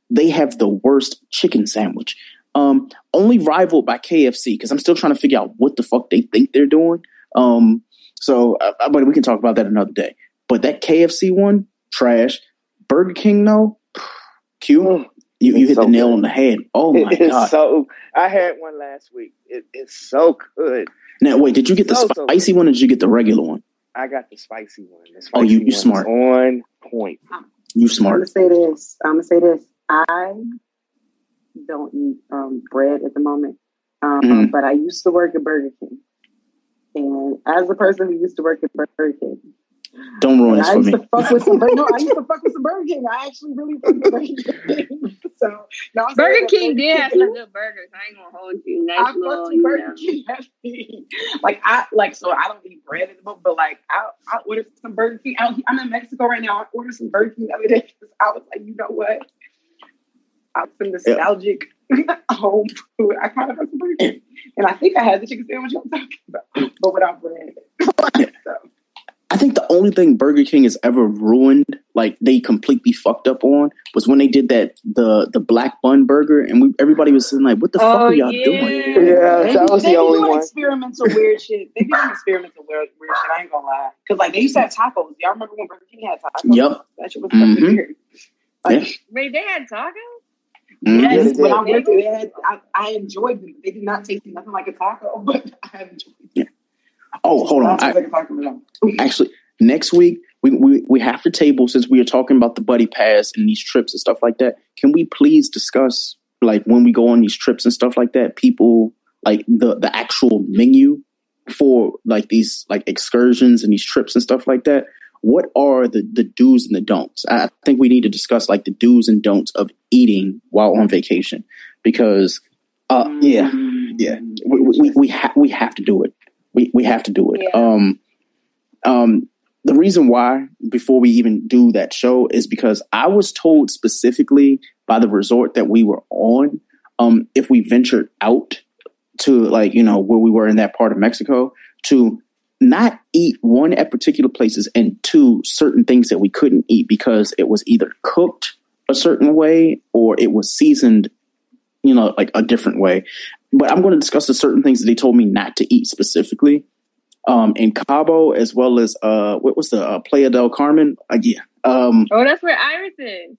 they have the worst chicken sandwich. Um, only rivaled by KFC because I'm still trying to figure out what the fuck they think they're doing. Um, so, uh, but we can talk about that another day. But that KFC one, trash. Burger King, though, Q, you, you hit the nail on the head. Oh my It is god! so I had one last week. It, it's so good. now wait, did you get the So, so spicy one or did you get the regular one? I got the spicy one. The Oh, you spicy you one smart. On point. You smart. I'm smart. gonna say this. I'm gonna say this. I don't eat um, bread at the moment, um, Mhm. but I used to work at Burger King, and as a person who used to work at Burger King, Don't ruin and this for me. to fuck with some. No, I used to fuck with some Burger King. I actually really fuck with Burger King. so no, Burger King did have some good burgers. I ain't gonna hold you. Nice I fucked little, with Burger know. King. Like I like so I don't eat bread at the moment, but like I I ordered some Burger King. out- I'm in Mexico right now. I ordered some Burger King the other day because I was like, you know what? uh, some nostalgic home food. I kind of have some Burger King. And I think I had the chicken sandwich I'm talking about, but without bread. I think the only thing Burger King has ever ruined, like they completely fucked up on, was when they did that the the black bun burger, and we, everybody was saying like, "What the fuck Oh, are y'all yeah. doing?" Yeah, They that be- was they the be only doing one. Experimental weird shit. They be doing experimental weird, weird shit. I ain't gonna lie. Because like they used to have tacos. Y'all remember when Burger King had tacos? Yep. That shit was fucking Mhm. weird. Yeah. Wait, they had tacos? Mhm. Yes, Yeah, when I went there, they had, I, I enjoyed them. They did not taste nothing like a taco, but I enjoyed them. Oh, hold on. I, like a taco at all. actually, next week we, we we have to table since we are talking about the buddy pass and these trips and stuff like that. Can we please discuss like when we go on these trips and stuff like that? People like the the actual menu for like these like excursions and these trips and stuff like that. What are the the do's and the don'ts? I I think we need to discuss like the do's and don'ts of eating while on vacation because uh yeah yeah we we, we, ha- we have to do it we we have to do it. Um um the reason why before we even do that show is because i was told specifically by the resort that we were on um if we ventured out to like you know where we were in that part of mexico to not eat one at particular places and two certain things that we couldn't eat because it was either cooked a certain way or it was seasoned you know like a different way but i'm going to discuss the certain things that they told me not to eat specifically um in cabo as well as uh what was the uh, playa del carmen? Uh, yeah um Oh, that's where Iris is.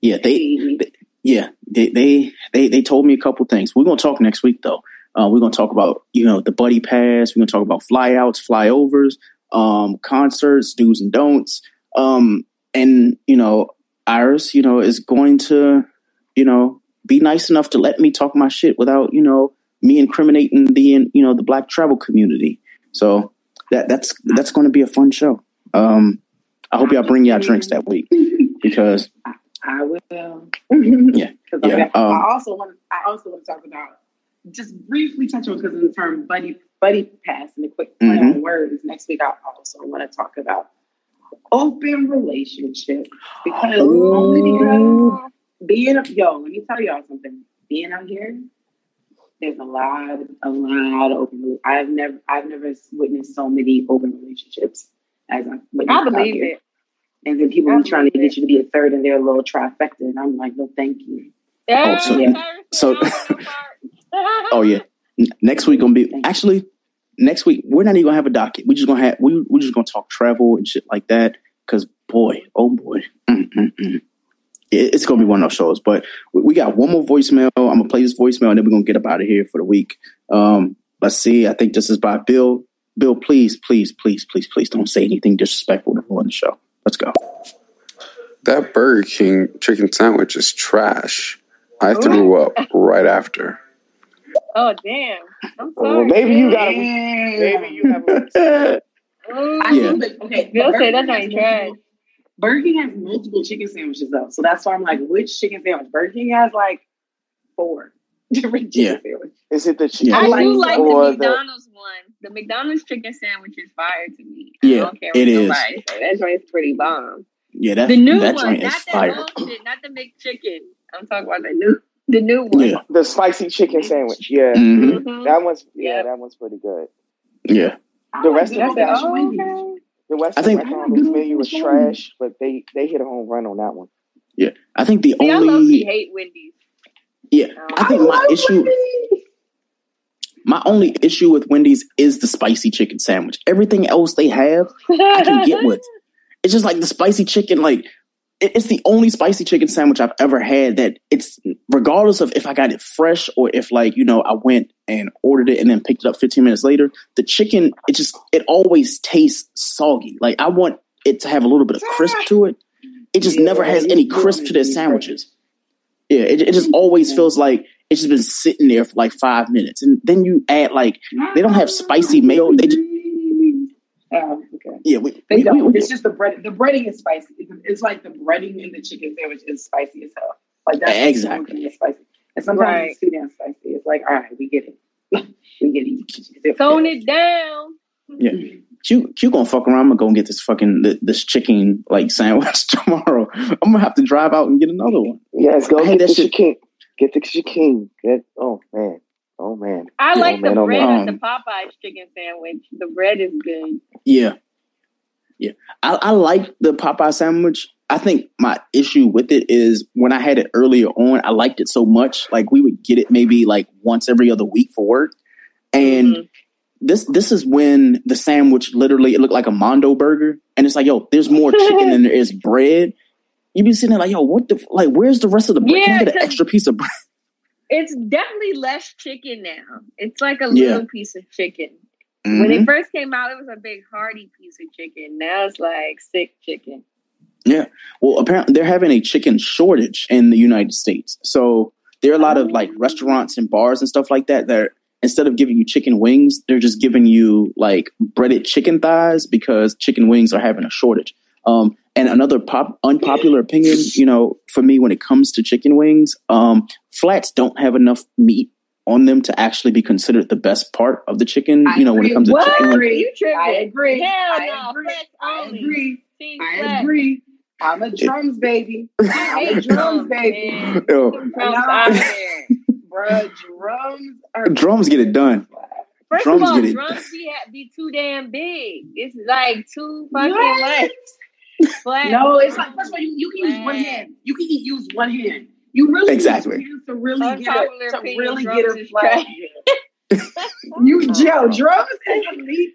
yeah they, they yeah they, they they they told me a couple things. We're going to talk next week though. Uh, we're going to talk about you know the buddy pass. We're going to talk about flyouts flyovers um concerts do's and don'ts. Um and you know iris you know is going to you know be nice enough to let me talk my shit without you know me incriminating the you know the black travel community so that that's that's going to be a fun show um i hope y'all bring y'all drinks that week because I will. yeah yeah I, um, I also want I also want to talk about just briefly touch on because of the term buddy buddy pass and the quick play Mhm. on words. Next week I also want to talk about open relationship because only because being a, yo, let me tell y'all something. Being out here, there's a lot, a lot of open. I've never, I've never witnessed so many open relationships as I've witnessed I out believe here. it. And then people I be trying to get you to be a third and they're a little trifecta. And I'm like, no, thank you. Oh, so, Yeah. so oh yeah. Next week gonna be actually next week we're not even gonna have a docket. We just gonna have we we just gonna talk travel and shit like that. Cause boy, oh boy, mm, It- it's gonna be one of those shows. But we, we got one more voicemail. I'm gonna play this voicemail and then we're gonna get up out of here for the week. Um, let's see. I think this is by Bill. Bill, please, please, please, please, please don't say anything disrespectful to ruin the show. Let's go. That Burger King chicken sandwich is trash. I threw up right after. Oh damn! I'm Well, maybe you got a maybe you have a I Yeah. think that, okay, Bill Burger said that's not has trash. Multiple- Burger King has multiple chicken sandwiches though, so that's why I'm like, which chicken sandwich? Burger King has like four different chicken Yeah. sandwiches. Is it the chicken Yeah. I do like the or the McDonald's one. The McDonald's chicken sandwich is fire to me. I Yeah, don't care it what is. nobody say. That joint's pretty bomb. Yeah, that The new that one, joint not is that fire. bullshit, not the McChicken. I'm talking about the new, the new one. Yeah. the spicy chicken sandwich? Yeah, hmm Mhm. that one's yeah, Yep. that one's pretty good. Yeah. The like rest good of old them, That's fashioned Wendy's. okay. the rest I think the I like McDonald's good old menu was trash, but they they hit a home run on that one. Yeah. I think the See, I low key only hate Wendy's. yeah, Um, I think my issue my only issue with Wendy's is the spicy chicken sandwich. Everything else they have, I can get with. It's just like the spicy chicken, like it- it's the only spicy chicken sandwich I've ever had that it's regardless of if I got it fresh or if like, you know, I went and ordered it and then picked it up 15 minutes later, the chicken, it just it always tastes soggy. Like I want it to have a little bit of crisp to it. It just Yeah, never has any crisp to their sandwiches. Yeah, it, it just always feels like it's just been sitting there for like five minutes, and then you add like they don't have spicy mayo. They just Oh, okay. yeah, we, They we, don't. we, we it's just the bread. The breading is spicy. It's, it's like the breading in the chicken sandwich is spicy as hell. Like that's Exactly. It's spicy. And sometimes Right. it's too damn spicy. It's like, all right, we get it. we get it. Tone it down. yeah. Q Q gonna fuck around. I'm gonna go and get this fucking this chicken like sandwich tomorrow. I'm gonna have to drive out and get another one. Yes, go I had get that the shit- Shaking. Get the chicken. Get oh man. Oh man. I oh, like man, the oh, bread man. at the um, Popeyes chicken sandwich. The bread is good. Yeah. Yeah. I, I like the Popeye sandwich. I think my issue with it is when I had it earlier on, I liked it so much. Like we would get it maybe like once every other week for work. And mm-hmm. this this is when the sandwich literally it looked like a Mondo burger. And it's like, yo, there's more chicken than there is bread. You be sitting there like, yo, what the like where's the rest of the bread? Can I get an extra piece of bread? It's definitely less chicken now. It's like a Yeah. little piece of chicken. When it Mhm. first came out, it was a big hearty piece of chicken. Now it's like sick chicken. Yeah. Well, apparently they're having a chicken shortage in the United States. So there are a lot of like restaurants and bars and stuff like that that are, instead of giving you chicken wings, they're just giving you like breaded chicken thighs because chicken wings are having a shortage. Um, and another pop unpopular opinion, you know, for me when it comes to chicken wings, um, flats don't have enough meat on them to actually be considered the best part of the chicken. you know, when it comes to chicken wings. You tripping. I agree. Hell I no. agree. I agree. I agree. I'm a drums baby. I'm a drums drums, baby. man. Yo, Drums out of there. Bruh, drums are drums get it done. First Drums of all, get it drums be, be too damn big. It's like two fucking What? legs. Flat. No, it's like first of all, you, you can use one hand. You can use one hand. You really Exactly. need two hands to really get Unpopular a, to really get a is flat. you Joe, drums is elite.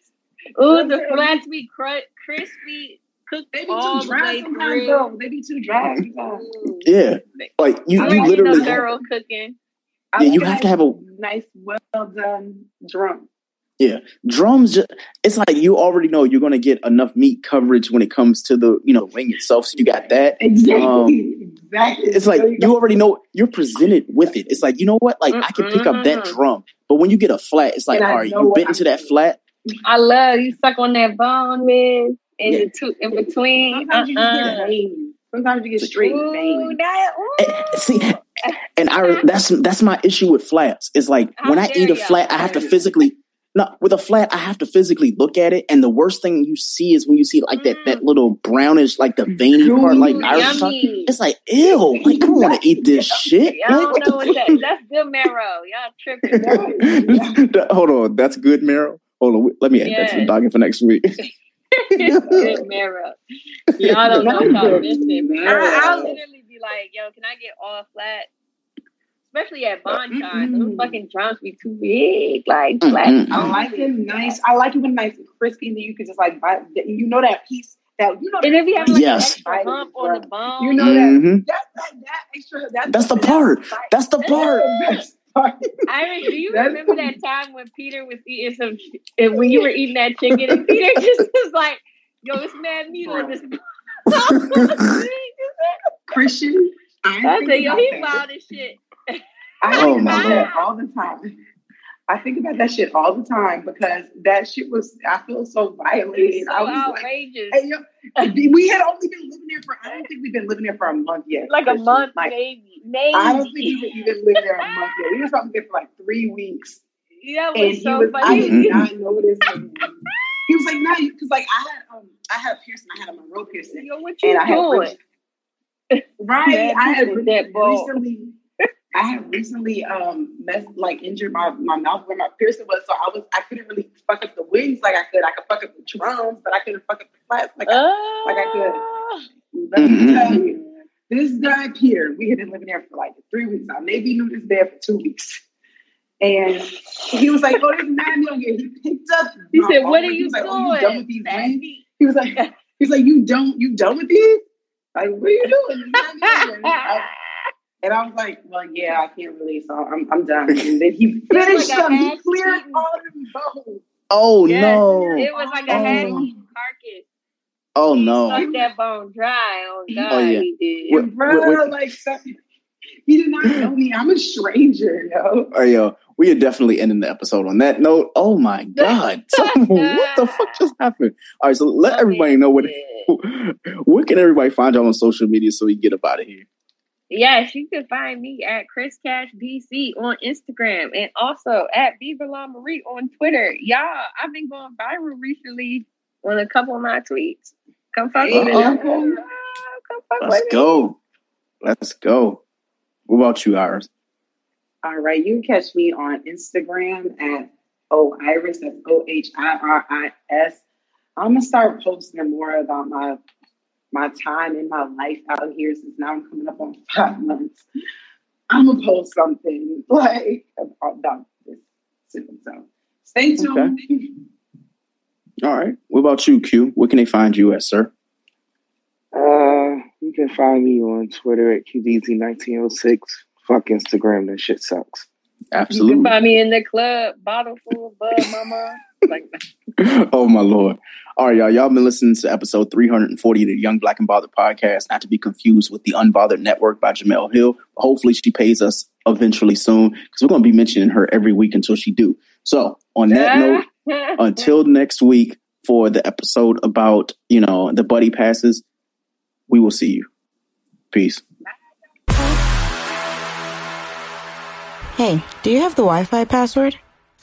Ooh, the flats be cr- crispy, cooked They be all too the dry way sometimes through. though. They be too dry. sometimes. Yeah. Like you, I you literally no thorough cooking. I Yeah, you have to have a nice, well done drum. Yeah, drums. Just, it's like you already know you're going to get enough meat coverage when it comes to the you know wing itself. So you got that. Exactly. Um, exactly. it's like you already know you're presented with it. It's like you know what? Like I can pick up that drum, but when you get a flat, it's like And I all right, you what bit into that flat. I love you suck on that bone, man. In Yeah. the two, in between. Sometimes you just get Uh-uh. veiny. Sometimes you get straight Ooh, veiny. that, ooh. See, and I that's that's my issue with flats. It's like when I eat a flat, I have to physically. No, with a flat, I have to physically look at it, and the worst thing you see is when you see like that that mm. little brownish, like the veiny part, like Irish talk. yummy. It's like ew, like I don't want to eat this shit. Y'all Like, don't know what that. That's good marrow. Y'all tripping. Hold on, that's good marrow. Hold on, let me add that to the Yes. docket for next week. good marrow. Y'all don't know what y'all missing. man. I, I'll literally be like, yo, can I get all flat? Especially at bonfires. Those fucking drums be too big. Like, flat. I like it nice. I like it when nice and crispy, and then you can just like bite. You know that piece that you know. And if you have like Yes. an extra hump on the bone, you know Mhm. that that that, that extra. That's, That's the part. That's the part. best part. Iris, do you That's- remember that time when Peter was eating some, and when you were eating that chicken, and Peter just was like, "Yo, it's mad meat on this." Christian. I, I think said, "Yo, about he that. wild as shit." I Oh, think my about that all the time. I think about that shit all the time because that shit was. I feel so violated. So I was outrageous. like, hey, yo, we had only been living there for. I don't think we've been living there for a month yet. like a month, Like, maybe, maybe. I don't think we've even lived there a month yet. We were probably there for like three weeks. Yeah, and he so was, I funny. did not know him. He was like, "No," because like I had, um, I had a piercing. I had a Monroe piercing, Yo, what you and I had doing? right. I had with re- that ball. recently. I had recently um messed like injured my, my mouth where my piercing was, so I was I couldn't really fuck up the wings like I could. I could fuck up the drums, but I couldn't fuck up the flats like I, like I could. Let me tell you, this guy Peter, we had been living there for like three weeks. I maybe knew this there for two weeks. And he was like, "Oh, there's nine million here." He picked up. He said, "What are you was like, "Oh, you done doing, with these wings?" He was like, "He's like, you don't, you done with these? Like, what are you doing?" And I was like, "Well, yeah, I can't really, so I'm, I'm done." And then he finished like them. He half cleared all them bones. Oh Yes, no! It was like a Oh. half eaten carcass. Oh no! Sucked that bone dry. On God, Oh, yeah. he did. What- Bro, what- what- like, he did not know me. I'm a stranger, yo. Oh, yo, we are definitely ending the episode on that note. Oh my god! So, what the fuck just happened? All right, so let everybody know what. Where can everybody find y'all on social media so we get up out of here? Yes, you can find me at Chris Cash BC on Instagram and also at Viva La Marie on Twitter. Y'all, I've been going viral recently on a couple of my tweets. Come fuck with me. Uh-oh. Come fuck Let's with me. go. Let's go. What about you, Iris? All right, you can catch me on Instagram at O Iris. That's O H I R I S. I'm gonna start posting more about my my time in my life out here since now I'm coming up on five months. I'm gonna post something like about this soon. So stay tuned. Okay. All right. What about you, Q? Where can they find you at, sir? Uh, you can find me on Twitter at QDZ1906. Fuck Instagram, that shit sucks. You can Absolutely. find me in the club, bottle full of bud, mama. Like that. oh my lord. All right, y'all. Y'all been listening to episode 340 of the Young Black and Bothered podcast, not to be confused with the Unbothered Network by Jemele Hill. Hopefully she pays us eventually soon because we're gonna be mentioning her every week until she do. So on that note, until next week for the episode about, you know, the buddy passes, we will see you. Peace. Hey, do you have the Wi Fi password?